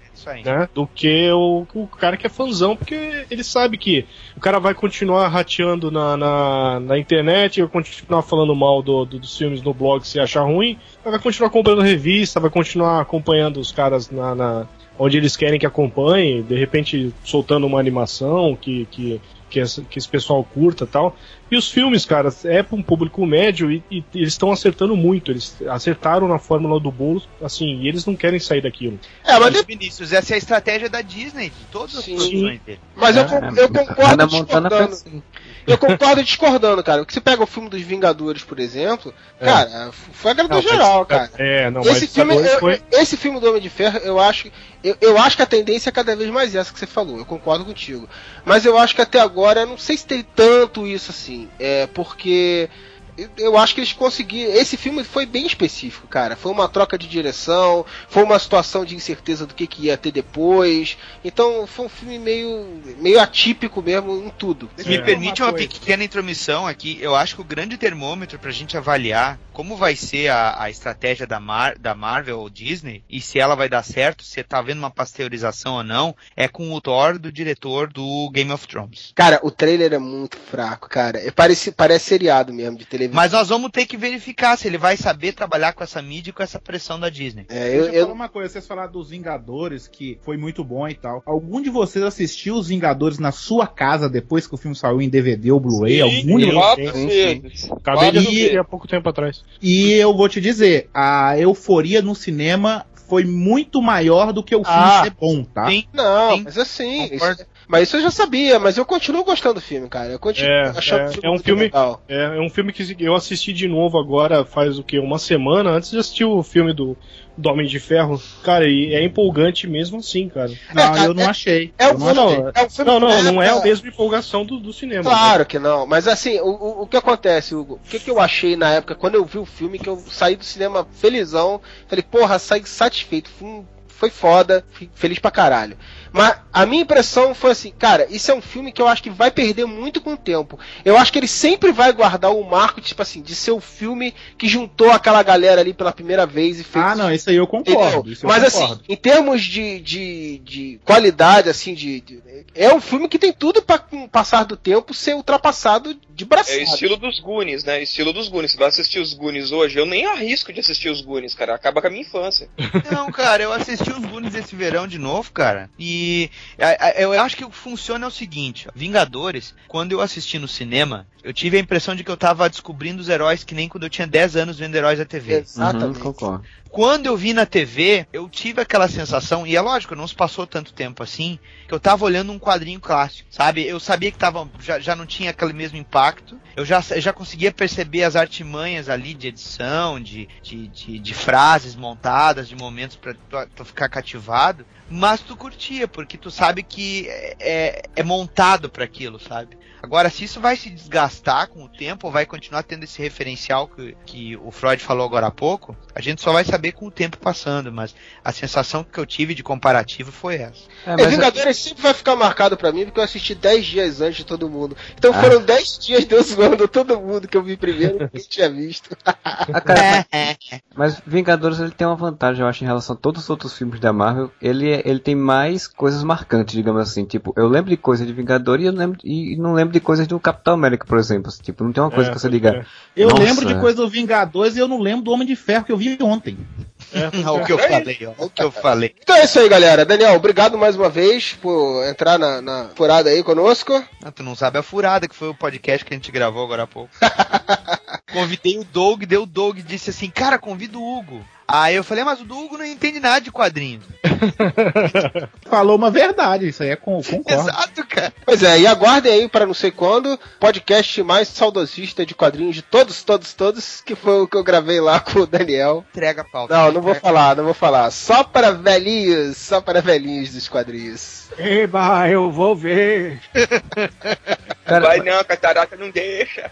Né, do que o, o cara que é fãzão, porque ele sabe que o cara vai continuar rateando na, na, na internet, vai continuar falando mal do, do- dos filmes no blog se achar ruim, vai continuar comprando revista, vai continuar acompanhando os caras na, na- onde eles querem que acompanhe, de repente soltando uma animação que, que, que, essa- que esse pessoal curta e tal. E os filmes, cara, é para um público médio e, e eles estão acertando muito. Eles acertaram na fórmula do bolo, assim, e eles não querem sair daquilo. É, mas, Vinícius, essa é a estratégia da Disney, de todas as produções dele. mas eu, É, eu concordo Hannah Montana assim. Eu concordo discordando, cara. Porque você pega o filme dos Vingadores, por exemplo, É. cara, foi agradou Não, mas- geral, cara. É, não, esse mas filme, eu- foi- esse filme do Homem de Ferro, eu acho, eu, eu acho que a tendência é cada vez mais essa que você falou. Eu concordo contigo. Mas eu acho que até agora, eu não sei se tem tanto isso assim. É porque eu- acho que eles conseguiram. Esse filme foi bem específico, cara. Foi uma troca de direção, foi uma situação de incerteza do que, que ia ter depois. Então foi um filme meio, meio atípico mesmo em tudo. Se me permite uma pequena intromissão aqui, eu acho que o grande termômetro pra gente avaliar como vai ser a, a estratégia da, Mar- da Marvel ou Disney e se ela vai dar certo, se tá havendo uma pasteurização ou não, é com o Thor do diretor do Game of Thrones. Cara, o trailer é muito fraco, cara. É, parece, parece seriado mesmo de televisão. Mas nós vamos ter que verificar se ele vai saber trabalhar com essa mídia e com essa pressão da Disney. É, Deixa eu, falar uma coisa, vocês falaram dos Vingadores, que foi muito bom e tal. Algum de vocês assistiu os Vingadores na sua casa depois que o filme saiu em DVD ou Blu-ray? Algum de sim, vocês? sim, sim. Acabei de assistir há pouco tempo atrás. E eu vou te dizer, a euforia no cinema foi muito maior do que o filme Ah, ser bom, tá? Não, mas assim. isso- mas isso eu já sabia, mas eu continuo gostando do filme, cara. Eu continuo É, achando é, o é um muito filme, legal. é, é um filme que eu assisti de novo agora faz o que uma semana antes de assistir o filme do, do Homem de Ferro. Cara, e é empolgante mesmo assim, cara. Não, eu não achei. É Eu um não é um filme Não, não, não é a mesma empolgação do, do cinema. Claro que não, mas assim, o, o, o que acontece, Hugo? O que, que eu achei na época, quando eu vi o filme, que eu saí do cinema felizão, falei, porra, saí satisfeito, foi, foi foda, feliz pra caralho. Mas a minha impressão foi assim, cara, isso é um filme que eu acho que vai perder muito com o tempo. Eu acho que ele sempre vai guardar o marco, tipo assim, de ser o filme que juntou aquela galera ali pela primeira vez e fez. Ah, não, isso aí eu concordo. Eu Mas concordo. assim, em termos de, de, de qualidade, assim, de, de- é um filme que tem tudo pra com o passar do tempo ser ultrapassado de braçada. É o estilo dos Goonies, né? Estilo dos Goonies. Você vai assistir os Goonies hoje, eu nem arrisco de assistir os Goonies, cara. Acaba com a minha infância. Não, cara, eu assisti os Goonies esse verão de novo, cara. E eu acho que o que funciona é o seguinte: Vingadores, quando eu assisti no cinema, eu tive a impressão de que eu tava descobrindo os heróis que nem quando eu tinha 10 anos vendo heróis da TV. Exatamente. Uhum, concordo. Quando eu vi na TV, eu tive aquela sensação, e é lógico, não se passou tanto tempo assim, que eu tava olhando um quadrinho clássico, sabe? Eu sabia que tava, já, já não tinha aquele mesmo impacto, eu já, já conseguia perceber as artimanhas ali de edição, de, de, de, de frases montadas, de momentos pra tu, ficar cativado, mas tu curtia, porque tu sabe que é, é, é montado para aquilo, sabe? Agora, se isso vai se desgastar com o tempo, ou vai continuar tendo esse referencial que, que o Freud falou agora há pouco, a gente só vai saber com o tempo passando, mas a sensação que eu tive de comparativo foi essa. É, Vingadores sempre vai ficar marcado pra mim porque eu assisti 10 dias antes de todo mundo. Então foram 10 dias de eu zoando todo mundo que eu vi primeiro que ninguém tinha visto. Ah, cara, mas, mas Vingadores ele tem uma vantagem, eu acho, em relação a todos os outros filmes da Marvel. Ele, é- ele tem mais coisas marcantes, digamos assim. Tipo, eu lembro de coisas de Vingadores e eu lembro e não lembro de coisas do Capitão América, por exemplo. Tipo, não tem uma coisa É, que você diga. crer. Eu "Nossa, lembro de coisa do Vingadores e eu não lembro do Homem de Ferro que eu vi ontem. o que eu falei, ó. O que eu falei. Então é isso aí, galera. Daniel, obrigado mais uma vez por entrar na, na furada aí conosco. Ah, tu não sabe a furada que foi o podcast que a gente gravou agora há pouco. Convidei o Doug, deu o Doug disse assim, cara, convida o Hugo. Aí eu falei, mas o Hugo não entende nada de quadrinhos. Falou uma verdade, isso aí é com, concordo. Exato, cara. Pois é, e aguardem aí para não sei quando, podcast mais saudosista de quadrinhos de todos, todos, todos, que foi o que eu gravei lá com o Daniel. Entrega a pauta. Não, não vou falar, não vou falar. Só para velhinhos, só para velhinhos dos quadrinhos. Eba, eu vou ver. Vai não, catarata não deixa.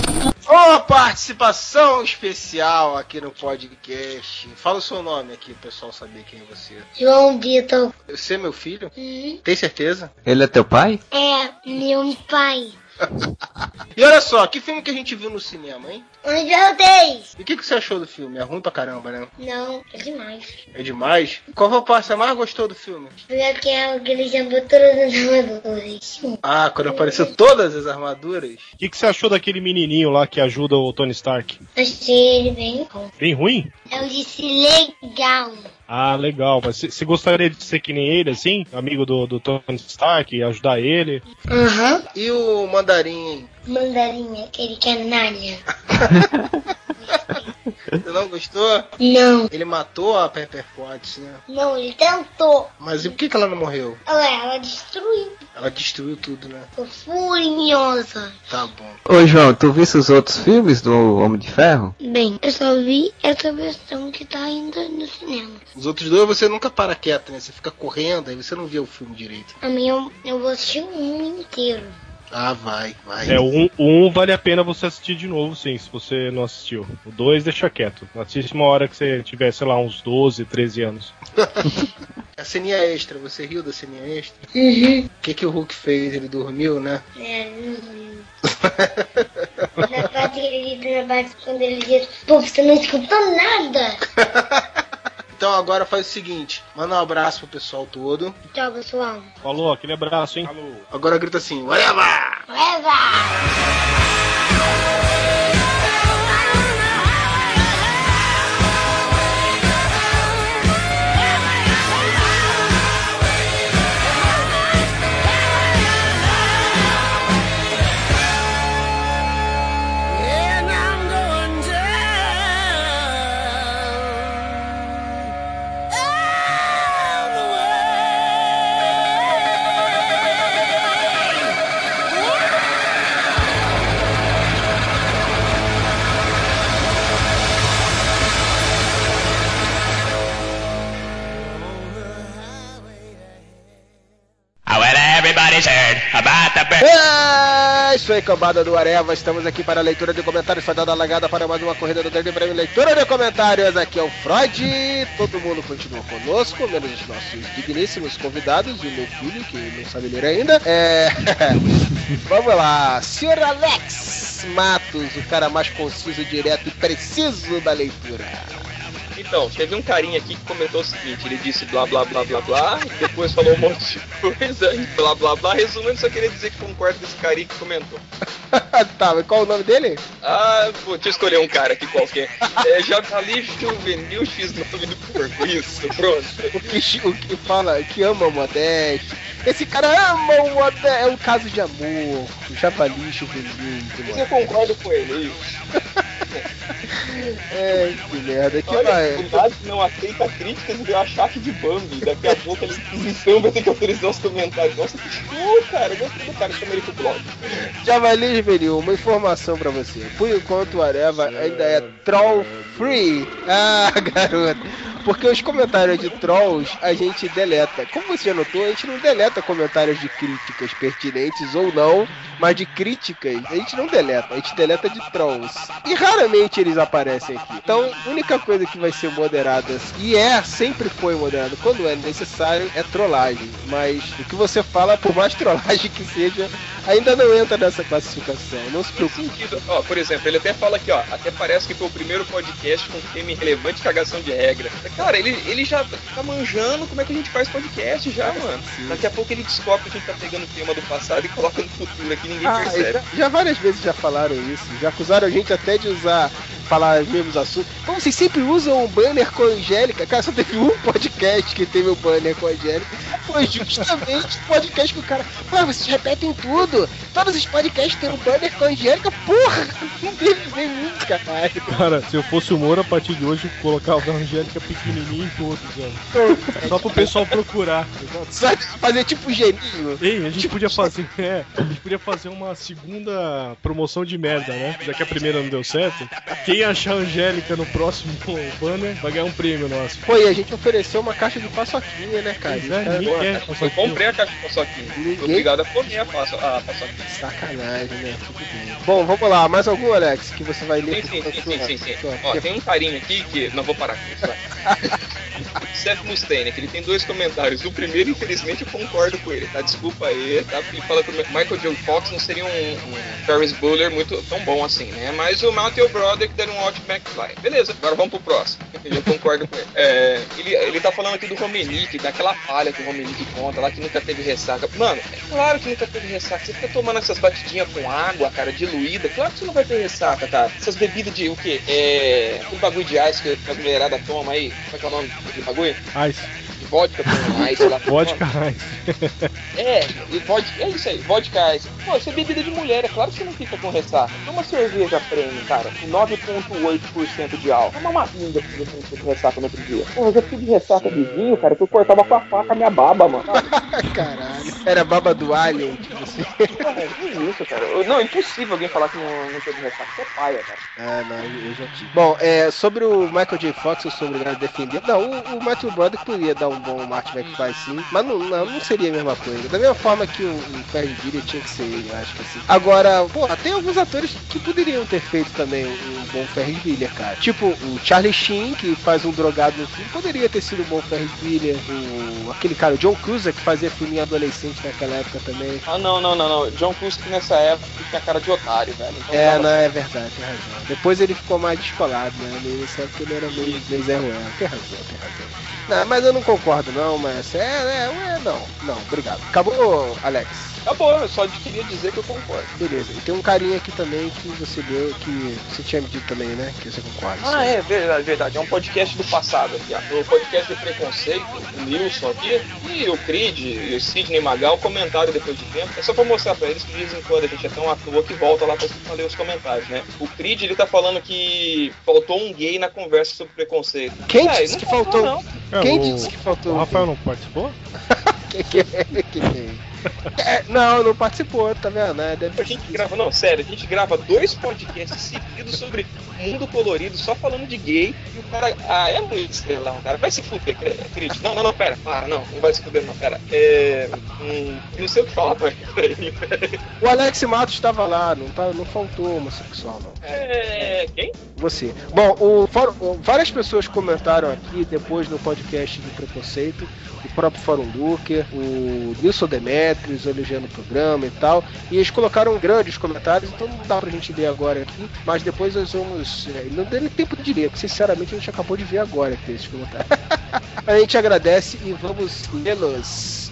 Ô, participação especial aqui no podcast. Fala o seu nome aqui, o pessoal saber quem é você. João Vitor. Você é meu filho? Uhum. Tem certeza? Ele é teu pai? É, meu pai. E olha só, que filme que a gente viu no cinema, hein? Angel Days. E o que, que você achou do filme? É ruim pra caramba, né? Não, é demais. É demais? Qual foi a parte que você mais gostou do filme? Foi aquela que ele chamou todas as armaduras. Ah, quando apareceu todas as armaduras. O que, que você achou daquele menininho lá que ajuda o Tony Stark? Achei ele bem bom. Bem ruim? Eu disse legal. Ah, legal. Mas você gostaria de ser que nem ele, assim? Amigo do, do Tony Stark, ajudar ele? Aham. E o mandarim, hein? Mandarinha, aquele canalha. Você não gostou? Não. Ele matou a Pepper Potts, né? Não, ele tentou. Mas e por que, que ela não morreu? Ué, ela destruiu. Ela destruiu tudo, né? Tô furiosa. Tá bom. Ô João, tu viste os outros filmes do Homem de Ferro? Bem, eu só vi essa versão que tá ainda no cinema. Os outros dois você nunca para quieto, né? Você fica correndo, aí você não vê o filme direito. A minha, eu, eu vou assistir o mundo inteiro. Ah, vai, vai. É, o um, um vale a pena você assistir de novo, sim, se você não assistiu. O dois deixa quieto. Assiste uma hora que você tiver, sei lá, uns 12, 13 anos. A ceninha extra, você riu da ceninha extra? Uhum. O que, que o Hulk fez? Ele dormiu, né? É, uhum. na parte que ele diz, na parte quando ele diz, pô, você não escutou nada. Então agora faz o seguinte, manda um abraço pro pessoal todo. Tchau, pessoal. Falou, aquele abraço, hein? Agora grita assim, whatever! Leva! The bird. É isso aí, cambada do Areva. Estamos aqui para a leitura de comentários. Foi dada a lagada para mais uma corrida do Grande Prêmio. Leitura de comentários. Aqui é o Freud. Todo mundo continua conosco, menos os nossos digníssimos convidados e o meu filho, que não sabe ler ainda. É... Vamos lá. Senhor Alex Matos, o cara mais conciso, direto e preciso da leitura. Então, teve um carinha aqui que comentou o seguinte, ele disse blá blá blá blá blá, e depois falou um monte de coisa e blá blá blá. Resumindo, só queria dizer que concordo com esse carinha que comentou. tá, mas qual o nome dele? Ah, pô, deixa eu escolher um cara aqui qualquer. É Javali Juvenil X9 do Porco, isso, pronto. O que, o que fala que ama o Modeste. Esse cara ama o Modeste. É um caso de amor. O javali juvenil. Mas eu concordo com ele, é isso. É, que merda. Que Olha, vai. o Nazi não aceita críticas e deu a chave de Bambi. Daqui a pouco a Inquisição vai ter que autorizar os comentários. Nossa, que show, cara. Eu gostei do cara que chama ele pro blog. Javali Juvenil, uma informação pra você. Por enquanto o Areva ainda é troll free. Ah, garoto. Porque os comentários de trolls a gente deleta. Como você notou, a gente não deleta comentários de críticas pertinentes ou não, mas de críticas a gente não deleta, a gente deleta de trolls. E raramente eles aparecem aqui. Então, a única coisa que vai ser moderada, e é, sempre foi moderado, quando é necessário, é trollagem. Mas o que você fala, por mais trollagem que seja, ainda não entra nessa classificação. Não se preocupe. Sentido. Ó, por exemplo, ele até fala aqui, ó, até parece que foi o primeiro podcast com tema irrelevante e cagação de regra. Cara, ele, ele já tá manjando como é que a gente faz podcast já, mano. Daqui a pouco ele descobre que a gente tá pegando o tema do passado e coloca no futuro aqui, ninguém Ah, percebe. já, já várias vezes já falaram isso, já acusaram a gente até de usar falar os mesmos assuntos. Pô, vocês sempre usam um banner com a Angélica. Cara, só teve um podcast que teve o um banner com a Angélica. Foi justamente o podcast que o cara. Ah, vocês repetem tudo. Todos os podcasts têm um banner com a Angélica. Porra! Não teve nenhum, caralho. Cara, se eu fosse o Moura, a partir de hoje, colocava a Angélica pequenininha em todos, velho. Só pro pessoal procurar. Sabe, fazer tipo geninho. Ei, a gente podia fazer. É, a gente podia fazer uma segunda promoção de merda, né? Já que a primeira não deu certo. Quem achar a Angélica no próximo banner vai ganhar um prêmio nosso. Pô, e a gente ofereceu uma caixa de paçoquinha, né, cara? Pois é, Cara, ninguém quer. Eu comprei a caixa de paçoquinha. Ninguém- obrigado a comer a, paço, a paçoquinha. Sacanagem, né? Tudo bem. Bom, vamos lá. Mais algum, Alex, que você vai ler? Sim, sim, sim, sim, sim, Ó, tem um carinha aqui que. Não vou parar com isso, vai. Seth Mustaine, que ele tem dois comentários. O primeiro, infelizmente, eu concordo com ele, tá? Desculpa aí, tá? Ele fala que o Michael J. Fox não seria um, um Ferris muito tão bom assim, né? Mas o Matthew Brother que deram um ótimo McFly. Beleza, agora vamos pro próximo. Eu concordo com ele. É, ele. Ele tá falando aqui do Romenick, daquela falha que o Romenick conta lá que nunca teve ressaca. Mano, é claro que nunca teve ressaca. Você fica tomando essas batidinhas com água, cara, diluída. Claro que você não vai ter ressaca, cara. Essas bebidas de o quê? É. Aquele bagulho de ice que as mulheradas tomam aí. Como é que é o nome bagulho? Ice. De vodka com ice lá. Vodka Ice. É, e vodka, é isso aí, vodka ice. Pô, isso é bebida de mulher, é claro que você não fica com ressaca. Toma cerveja premium, cara, com 9,8% de álcool. Toma uma vinga pra você não ficar com ressaca no outro dia. Pô, eu já tive ressaca de vinho, cara, que eu cortava com a faca a minha baba, mano. Caralho. Era baba do Alien, tipo assim. Que isso, cara? Não, é impossível alguém falar que não, não teve ressaca. Você é paia, cara. Ah, não, eu já tive. Bom, é, sobre o Michael J. Fox, eu sou obrigado a defender. Não, o, o Matthew Broderick poderia dar um bom Martin McFly sim, mas não, não, não seria a mesma coisa. Da mesma forma que o, o Ferris Bueller tinha que ser ele, eu acho que assim. Agora, pô, tem alguns atores que poderiam ter feito também um, um bom Ferris Bueller, cara. Tipo, o Charlie Sheen, que faz um drogado no filme, poderia ter sido um bom Ferris Bueller. O, aquele cara, o John Cruiser, que fazia filme adolescente naquela época também. Ah, não, não, não, não. John que nessa época tinha cara de otário, velho. Então, É, tava- não, é verdade, tem razão. Depois ele ficou mais descolado, né? Nessa época ele era meio, meio Zé Ruela. Tem razão, tem razão. Não, mas eu não concordo não, mas é, é, é, não, não, obrigado. Acabou, Alex? Acabou, eu só queria dizer que eu concordo. Beleza, e tem um carinha aqui também que você deu, que você tinha me dito também, né? Que você concorda. Ah, é verdade, verdade. É um podcast do passado aqui. ó. O podcast de preconceito, o Nilson aqui, e o Creed, e o Sidney Magal comentaram depois de tempo. É só pra mostrar pra eles que de vez em quando a gente é tão à toa que volta lá pra ler os comentários, né? O Creed, ele tá falando que faltou um gay na conversa sobre preconceito. Quem É, disse não que faltou? Não. É, Quem o- disse que faltou? O Rafael não participou? Que que é? Que que é? É, não, não participou, tá vendo? É, deve A gente grava, não, sério, a gente grava dois podcasts seguidos sobre mundo colorido, só falando de gay, e o cara, ah, é muito estrelão, cara, vai se fuder, Creed. Não, não, não, pera, para, não, não vai se fuder, não, pera. É. Hum, não sei o que falar pra ele. O Alex Matos estava lá, não, tá, não faltou homossexual, não. É. Quem? Você. Bom, o, várias pessoas comentaram aqui depois no podcast do Preconceito, o próprio Fórum Looker, o Nilson Demetrios elogiando o programa e tal, e eles colocaram grandes comentários, então não dá pra gente ler agora aqui, mas depois nós vamos. é, Não deu tempo de ler, porque sinceramente a gente acabou de ver agora aqui esses comentários. a gente agradece e vamos lê-los.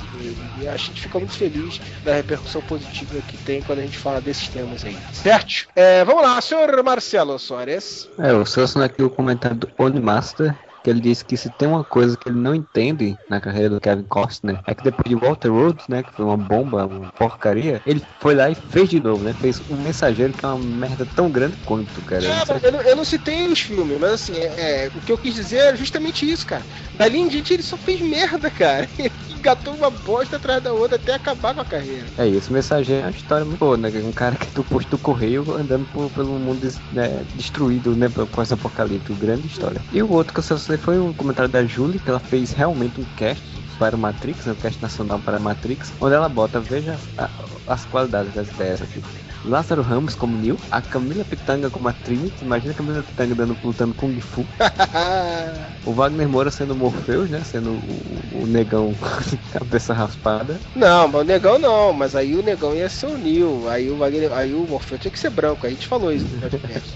E, a gente fica muito feliz da repercussão positiva que tem quando a gente fala desses temas aí. Certo? É, vamos lá, senhor Marcelo Soares. É, eu selecionei aqui o comentário do Onimaster, que ele disse que se tem uma coisa que ele não entende na carreira do Kevin Costner, é que depois de Walter Rhodes, né, que foi uma bomba, uma porcaria, ele foi lá e fez de novo, né, fez um mensageiro que é uma merda tão grande quanto, cara. É, mas eu, não- eu não citei os filmes, mas assim, é, é, o que eu quis dizer é justamente isso, cara. Dali em diante ele só fez merda, cara. Ele engatou uma bosta atrás da outra até acabar com a carreira. É isso, mensageiro é uma história muito boa, né? Um cara que do posto do correio andando por- pelo mundo né, destruído, né? Com essa apocalipse, grande história. E o outro que eu selecionei foi um comentário da Julie, que ela fez realmente um cast para o Matrix, né, um cast nacional para a Matrix, onde ela bota, veja a- as qualidades das ideias aqui. Lázaro Ramos como Neo, a Camila Pitanga como a Trinity, imagina a Camila Pitanga dando, lutando Kung Fu, o Wagner Moura sendo Morpheus, né, sendo o, o negão cabeça raspada, Não, mas o negão não, mas aí o negão ia ser o Neil. Aí o Wagner, aí o Morfeu tinha que ser branco, a gente falou isso no podcast.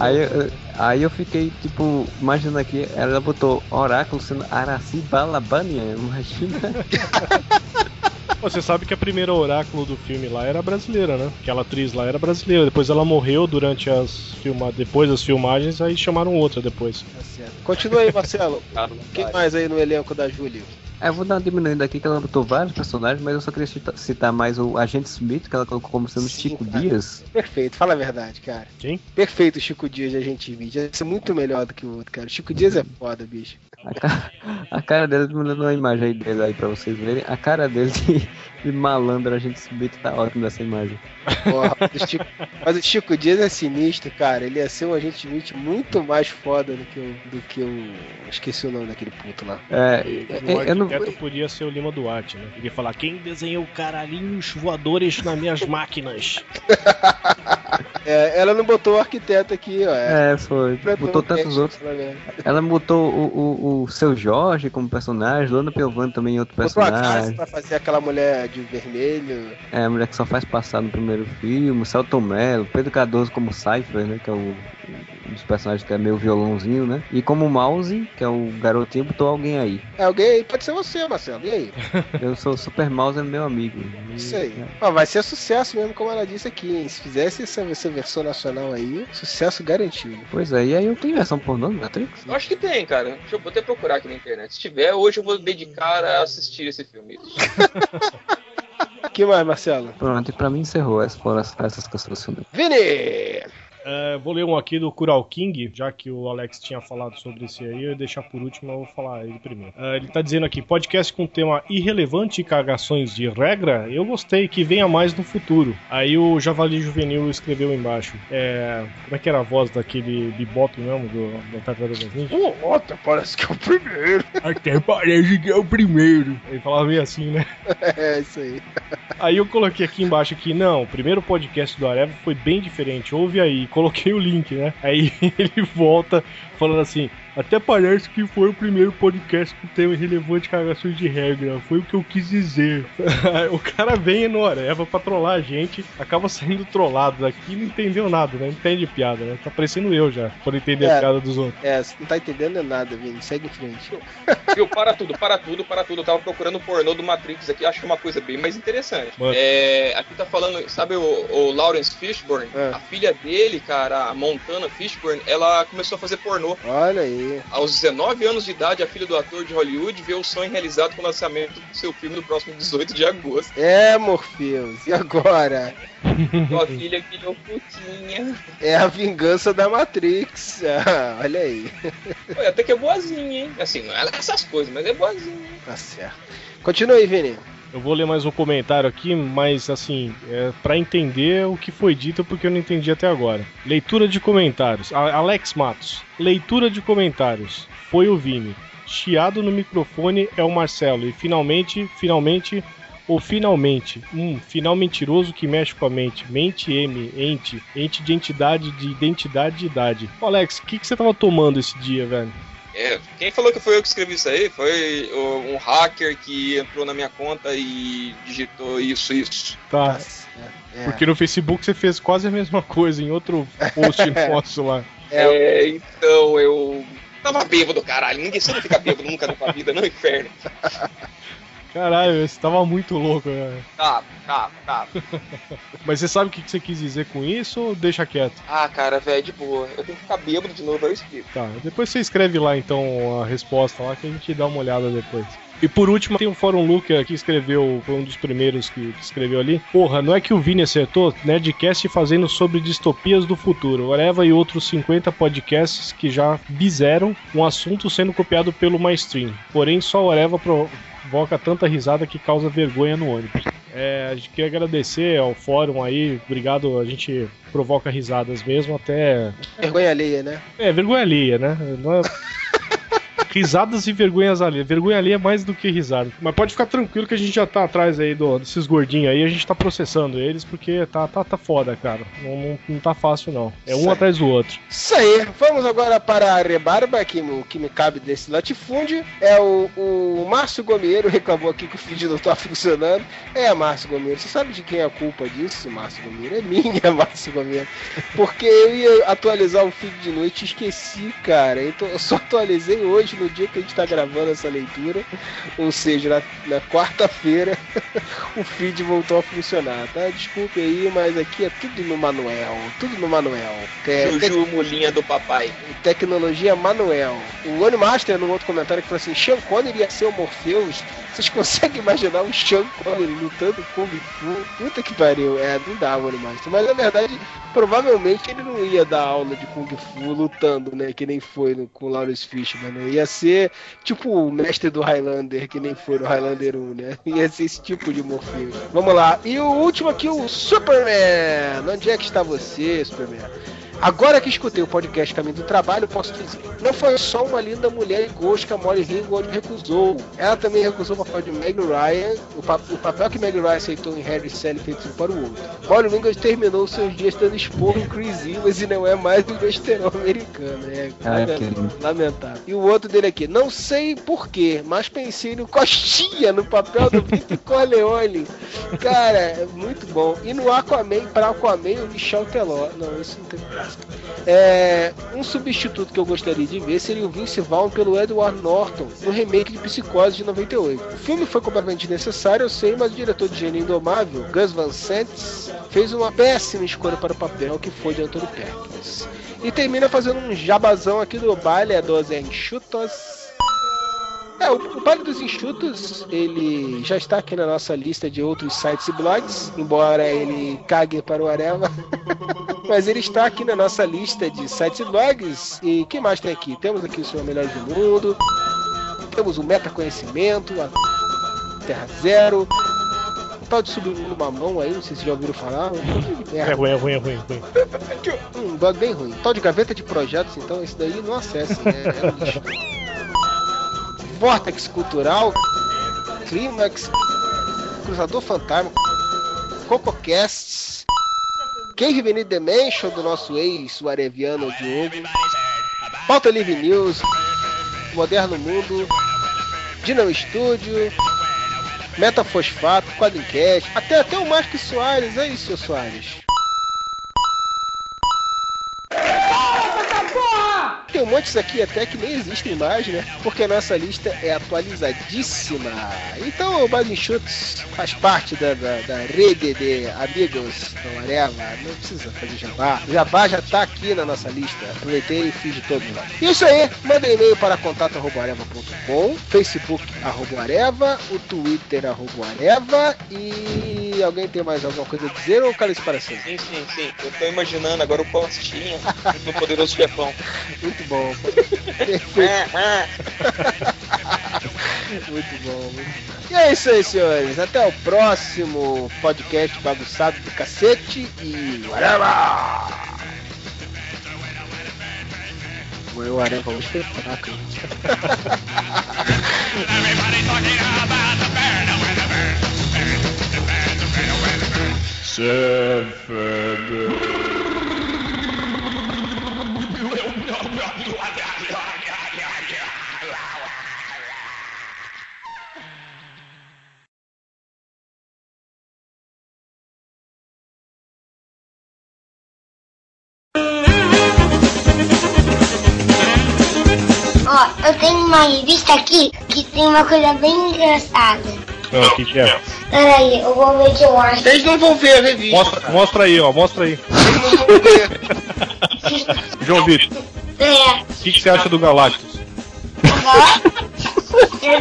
Aí, eu- aí eu fiquei, tipo, imaginando aqui, ela botou Oráculo sendo Araci Balabania, imagina. Você sabe que a primeira oráculo do filme lá era brasileira, né? Aquela atriz lá era brasileira. Depois ela morreu durante as filma... depois das filmagens, aí chamaram outra depois. Continua aí, Marcelo. Quem mais aí no elenco da Julie? É, eu vou dar uma diminuída aqui que ela botou vários personagens, mas eu só queria cita- citar mais o Agente Smith, que ela colocou como sendo Chico Dias. Perfeito, fala a verdade, cara. Quem? Perfeito o Chico Dias de Agente Smith. Ia ser muito melhor do que o outro, cara. O Chico Dias é foda, bicho. A cara, a cara dele, me mandou uma imagem aí dele aí pra vocês verem. A cara dele de, de malandro, Agente Smith, tá ótimo nessa imagem. Porra, o Chico- mas o Chico Dias é sinistro, cara. Ele ia ser um Agente Smith muito mais foda do que o. do que o. Esqueci o nome daquele puto lá. É, O eu não. podia ser o Lima Duarte, né? Ele ia falar, quem desenhou caralhinhos voadores nas minhas máquinas? É, ela não botou o arquiteto aqui, ó. É, foi. Completou Botou tantos outros. Ela botou o, o, o seu Jorge como personagem, Lona Piovani também outro Botou a casa personagem. pra fazer aquela mulher de vermelho. É, a mulher que só faz passar no primeiro filme, Celton Mello, Pedro Cardoso como Cypher, né? Que é o, um dos personagens que é meio violãozinho, né? E como Mouse, que é o garotinho, botou alguém aí. É alguém aí, pode ser você, Marcelo. E aí? Eu sou Super Mouse, é meu amigo. Isso aí. Ó, vai ser sucesso mesmo, como ela disse aqui. hein? Se fizesse essa, essa versão nacional aí, sucesso garantido. Pois é, e aí eu tenho versão pornô no Matrix? Eu acho que tem, cara. Deixa eu vou até procurar aqui na internet. Se tiver, hoje eu vou dedicar a assistir esse filme. que mais, Marcelo? Pronto, e pra mim encerrou essas, foram as- essas que eu selecionei. Vini! É, vou ler um aqui do Kural King, já que o Alex tinha falado sobre esse aí, eu ia deixar por último, eu vou falar ele primeiro. É, ele tá dizendo aqui, podcast com tema irrelevante e cagações de regra, eu gostei, que venha mais no futuro. Aí o Javali Juvenil escreveu embaixo, é, como é que era a voz daquele bebop mesmo, do, da Tartaruga Ninja? Oh, até parece que é o primeiro. Até parece que é o primeiro. Ele falava meio assim, né? é, isso aí. Aí eu coloquei aqui embaixo que não, o primeiro podcast do Areva foi bem diferente. Ouve aí, coloquei o link, né? Aí ele volta falando assim: até parece que foi o primeiro podcast com tema irrelevante cagações de regra. Foi o que eu quis dizer. o cara vem no Areva pra trollar a gente, acaba saindo trollado daqui e não entendeu nada, né? Não entende piada, né? Tá parecendo eu já, por entender a É. piada dos outros. É, você não tá entendendo nada, Vini. Segue em frente. Viu, para tudo, para tudo, para tudo. Eu tava procurando o pornô do Matrix aqui, acho uma coisa bem mais interessante. É, aqui tá falando, sabe o, o Lawrence Fishburne? É. A filha dele, cara, a Montana Fishburne, ela começou a fazer pornô. Olha aí. Aos 19 anos de idade, a filha do ator de Hollywood vê o sonho realizado com o lançamento do seu filme no próximo 18 de agosto. É, Morpheus. E agora? Sua filha virou putinha. É a vingança da Matrix. Ah, olha aí. Até que é boazinha, hein? Assim, não é essas coisas, mas é boazinha. Tá certo. Continua aí, Vini. Eu vou ler mais um comentário aqui, mas assim, é para entender o que foi dito, porque eu não entendi até agora. Leitura de comentários. Alex Matos. Leitura de comentários. Foi o Vini. Chiado no microfone é o Marcelo. E finalmente, finalmente, ou finalmente, um final mentiroso que mexe com a mente. Mente M, ente, ente de entidade, de identidade de idade. Ô, Alex, o que, que você tava tomando esse dia, velho? É, quem falou que foi eu que escrevi isso aí foi um hacker que entrou na minha conta e digitou isso, isso. Tá. É. Porque no Facebook você fez quase a mesma coisa em outro post nosso lá. É, então eu tava bêbado, caralho. Ninguém você não fica bêbado nunca na tua vida, não, inferno. Caralho, você tava muito louco, né? Tá, tá, tá. Mas você sabe o que você quis dizer com isso ou deixa quieto? Ah, cara, velho, de boa. Eu tenho que ficar bêbado de novo, aí eu explico. Tá, depois você escreve lá então a resposta lá que a gente dá uma olhada depois. E por último, tem o Fórum Luca que escreveu, foi um dos primeiros que, que escreveu ali. Porra, não é que o Vini acertou? Nerdcast fazendo sobre distopias do futuro. Oreva e outros 50 podcasts que já bizeram um assunto sendo copiado pelo mainstream. Porém, só o Oreva provoca tanta risada que causa vergonha no ônibus. É, a gente queria agradecer ao fórum aí, obrigado, a gente provoca risadas mesmo, até Vergonha alheia, né? é, vergonha alheia, né? Não é- Risadas e vergonhas alheias. Vergonha alheia é mais do que risada. Mas pode ficar tranquilo que a gente já tá atrás aí do- desses gordinhos aí. A gente tá processando eles porque tá, tá, tá foda, cara. Não, não, não tá fácil, não. É um Certo. atrás do outro. Isso aí, vamos agora para a rebarba, que, que me cabe desse latifúndio. É o, o Márcio Gomeiro reclamou aqui que o feed não tá funcionando. É, Márcio Gomeiro, você sabe de quem é a culpa disso, Márcio Gomeiro? É minha, Márcio Gomeiro. Porque eu ia atualizar o feed de noite e esqueci, cara. Então eu só atualizei hoje no no dia que a gente tá gravando essa leitura, ou seja, na, na quarta-feira, o feed voltou a funcionar, tá? Desculpe aí, mas aqui é tudo no manuel, tudo no manuel. É, Juju Mulinha do papai. Tecnologia Manuel. O One Master, num outro comentário, que falou assim: Sean Connery ia ser o Morpheus. Vocês conseguem imaginar o Sean Connery lutando Kung Fu? Puta que pariu. É, não dá o One Master. Mas na verdade, provavelmente ele não ia dar aula de Kung Fu lutando, né? Que nem foi no, com o Lawrence Fishman, né? Ia ser tipo o mestre do Highlander, que nem foi no Highlander 1, né? Ia ser esse tipo de Morpheus. Vamos lá. E o último aqui, o Superman. Onde é que está você, Superman? Agora que escutei o podcast Caminho do Trabalho, posso dizer, não foi só uma linda mulher em gosto que a Molly Ringwald recusou. Ela também recusou o papel de Meg Ryan, o, pa o papel que Meg Ryan aceitou em Harry Sally feito um para o outro. Molly Ringwald terminou seus dias dando esporro em Chris Evans e não é mais um besterol americano. É, Ah, é lamentável, lamentável. E o outro dele aqui, não sei porquê, mas pensei no Costinha no papel do Vito Corleone. Cara, é muito bom. E no Aquaman, para Aquaman, o Michel Teló. Não, isso não tem. É, um substituto que eu gostaria de ver seria o Vince Vaughn pelo Edward Norton no remake de Psicose de 98. O filme foi completamente necessário, eu sei, mas o diretor de Gênio Indomável, Gus Van Sant, fez uma péssima escolha para o papel que foi de Anthony Perkins. E termina fazendo um jabazão aqui do baile dos enxutos. É, o, o dos Enxutos, ele já está aqui na nossa lista de outros sites e blogs, embora ele cague para o Areva. Mas ele está aqui na nossa lista de sites e blogs. E o que mais tem aqui? Temos aqui o Senhor Melhor do Mundo, temos o Metaconhecimento, a Terra Zero, tal de Submundo Mamão aí, não sei se já ouviram falar. É ruim, é ruim, é ruim, é ruim. Um blog bem ruim. Tal de gaveta de projetos, então esse daí não acessem, é, é um lixo. Vortex Cultural, Climax, Cruzador Fantasma, CocoCasts, Cave Beneath Dimension do nosso ex, o areviano Diogo, Pauta Livre News, Moderno Mundo, Dinamo Studio, Metafosfato, Quadrincast, até, até o Marcos Soares, é isso, seu Soares. Tem um monte aqui até que nem existem mais, né? Porque a nossa lista é atualizadíssima. Então o Base Enxutos faz parte da, da, da rede de amigos do Areva. Não precisa fazer jabá. O jabá já tá aqui na nossa lista. Aproveitei e fiz de todo mundo. Isso aí, manda e-mail para contato.areva.com, Facebook arroba Areva, o Twitter arroba Areva e alguém tem mais alguma coisa a dizer ou cala isso para sempre? Sim, sim, sim. Eu tô imaginando agora o Costinha no Poderoso Chefão. Muito bom. Muito bom. E é isso aí, senhores. Até o próximo podcast bagunçado do cacete e whatever! Foi o Areva hoje foi fraco. hein? Ó, eu tenho uma revista aqui que tem uma coisa bem engraçada. Ah, o que, que é? Peraí, eu vou ver que eu acho. Vocês não vão ver a revista. Mostra, mostra aí, ó, mostra aí. João Vitor, É, o que, que você acha do Galactus?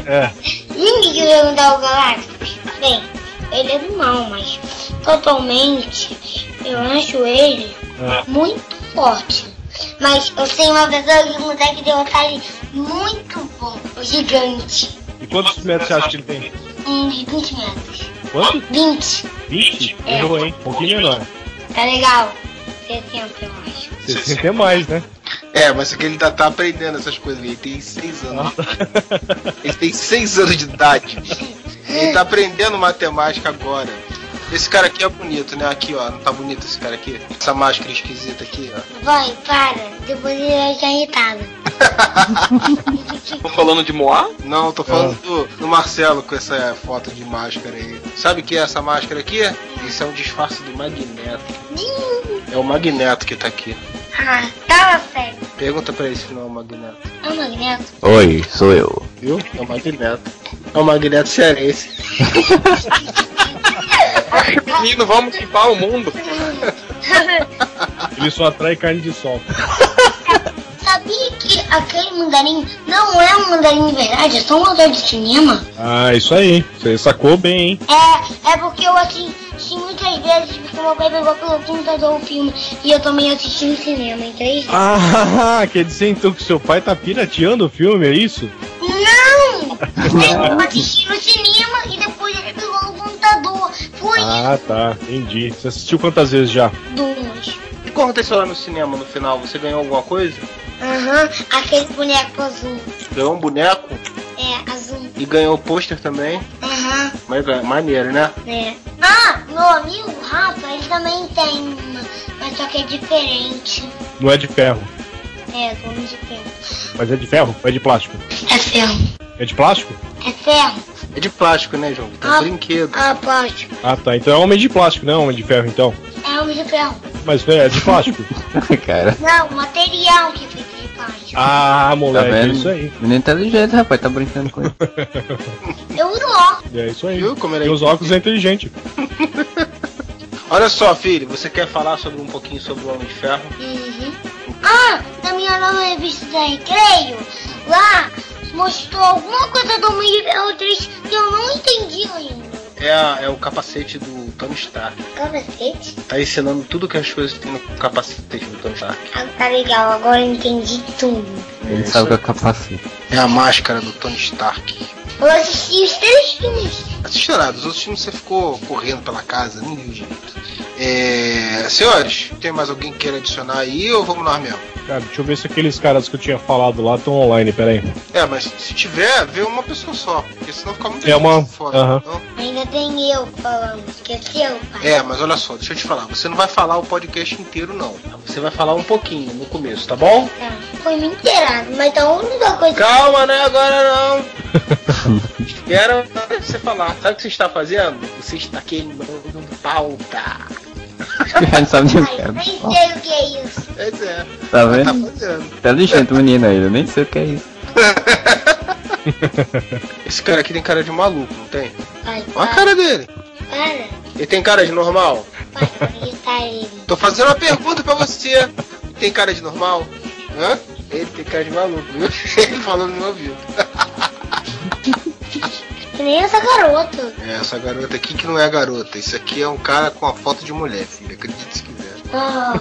É. ninguém que vai mudar o Galactus. Bem, ele é do mal, mas totalmente eu acho ele É. muito forte. Mas eu sei uma pessoa que consegue derrotar ele muito bom. Gigante. E quantos metros você acha que ele tem? Uns 20 metros. Quanto? 20. 20? Errou, hein? Um pouquinho menor. Tá legal. 60, eu acho. 60 é mais, né? É, mas é que ele ainda tá aprendendo essas coisas. Ele tem 6 anos. ele tem 6 anos de idade. Ele tá aprendendo matemática agora. Esse cara aqui é bonito, né? Aqui, ó. Não tá bonito esse cara aqui? Essa máscara esquisita aqui, ó. Vai, para. Depois ele vai ficar irritado. Tô falando de Moá? Não, tô falando do, do Marcelo com essa foto de máscara aí. Sabe o que é essa máscara aqui? Isso é um disfarce do Magneto. É o Magneto que tá aqui. Ah, tava certo. Pergunta pra ele se não é o Magneto. É o Magneto. Oi, sou eu. Viu? É o Magneto. É o Magneto cearense. Menino, vamos limpar o mundo. Ele só atrai carne de sol. Sabia que aquele mandarim não é um mandarim de verdade, é só um ator de cinema? Ah, isso aí. Você sacou bem, hein? É, é porque eu assisti muitas vezes, porque meu pai pegou pelo computador o filme e eu também assisti no cinema, entende? Ah, quer dizer então que seu pai tá pirateando o filme, é isso? Não! Eu assisti no cinema e depois ele pegou no computador. Foi Ah, tá. Entendi. Você assistiu quantas vezes já? duas. O que aconteceu lá no cinema no final? Você ganhou alguma coisa? Aham, aquele boneco azul. Ganhou um boneco É, azul. e ganhou o pôster também. Aham, Mas ganhou- maneiro, né? é. Ah, meu amigo Rafa, ele também tem uma, mas só que é diferente. Não é de ferro. É, Homem de Ferro. Mas é de ferro ou é de plástico? É ferro. É de plástico? É ferro. É de plástico, né, João? Tá Ah. brinquedo. Ah, plástico. Ah, tá. Então é homem de plástico, não é homem de ferro, então. É Homem de Ferro. Mas é de plástico. Cara. Não, o material que é feito de plástico. ah, Tá moleque, é vendo? isso aí. Menino inteligente, rapaz, tá brincando com ele. Eu uso óculos. É isso aí. Viu como ele é E os óculos é inteligente. Olha só, filho, você quer falar sobre um pouquinho sobre o Homem de Ferro? Uhum. Ah, na minha nova revista da Recreio, lá mostrou alguma coisa do Homem de Ferro 3 que eu não entendi ainda. É, a- é o capacete do Tony Stark. Capacete? Tá ensinando tudo que as coisas tem no capacete do Tony Stark. Ah, tá legal, agora eu entendi tudo. Ele sabe o que é capacete. É a máscara do Tony Stark. Eu assisti os três filmes. Assistiu nada, os outros filmes você ficou correndo pela casa, nem viu direito. É... Senhores, tem mais alguém que queira adicionar aí ou vamos nós mesmo? Cara, deixa eu ver se aqueles caras que eu tinha falado lá estão online, peraí. É, mas se tiver, vê uma pessoa só, porque senão fica muito É uma- fora. Então, Ainda tem eu falando, esqueceu, pai? É, mas olha só, deixa eu te falar, você não vai falar o podcast inteiro não. Você vai falar um pouquinho no começo, tá bom? Tá. Foi me inteirado, mas a única coisa Calma, né? Agora não. Espera você falar. Sabe o que você está fazendo? Você está queimando pauta. A gente sabe nem o que Eu é. nem sei o que é isso. Pois é. Tá vendo? Tá fazendo. Inteligente o menino aí, eu nem sei o que é isso. Esse cara aqui tem cara de maluco, não tem? Olha a cara dele. para, Ele tem cara de normal? pai, para ele. Tô fazendo uma pergunta pra você. Tem cara de normal? Hã? Ele tem cara de maluco, viu? Ele falou no meu ouvido. Que nem essa garota. É, essa garota aqui que não é garota. Isso aqui é um cara com a foto de mulher, filho. Acredite se quiser. Ah,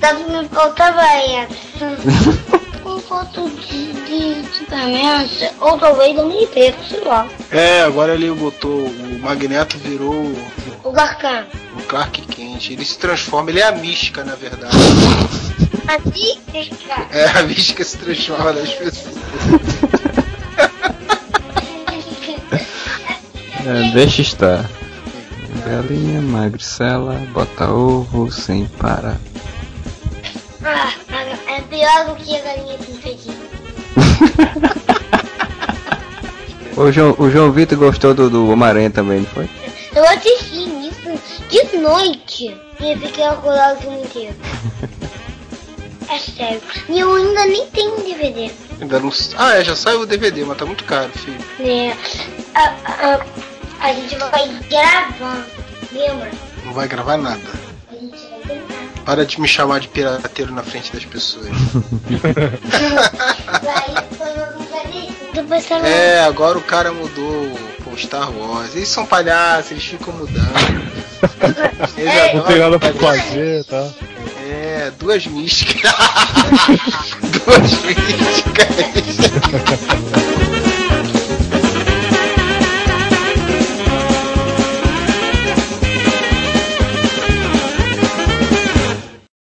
tá me faltava essa. Com foto de, de Superman, ou talvez do meio preto, sei lá. É, agora ele botou. O Magneto virou o O Garcan. o Clark Kent. Ele se transforma, ele é a mística, na verdade. Assim, cara. É, a mística se transforma nas pessoas. É, deixa estar. Galinha magricela, bota ovo sem parar. Ah, é pior do que a galinha. O João, o João Vitor gostou do, do Homem-Aranha também, não foi? Eu assisti isso de noite e fiquei acordado o filme inteiro. É sério. E eu ainda nem tenho um DVD. Ainda não. Ah, é, já saiu o DVD, mas tá muito caro, filho. Né? A, a, a gente vai gravar. Lembra? Não vai gravar nada. A gente vai tentar. Para de me chamar de pirateiro na frente das pessoas. Você É, agora o cara mudou o Star Wars. Eles são palhaços, eles ficam mudando. Eles Não tem adoram nada pra fazer- fazer, tá? É, duas místicas. duas místicas.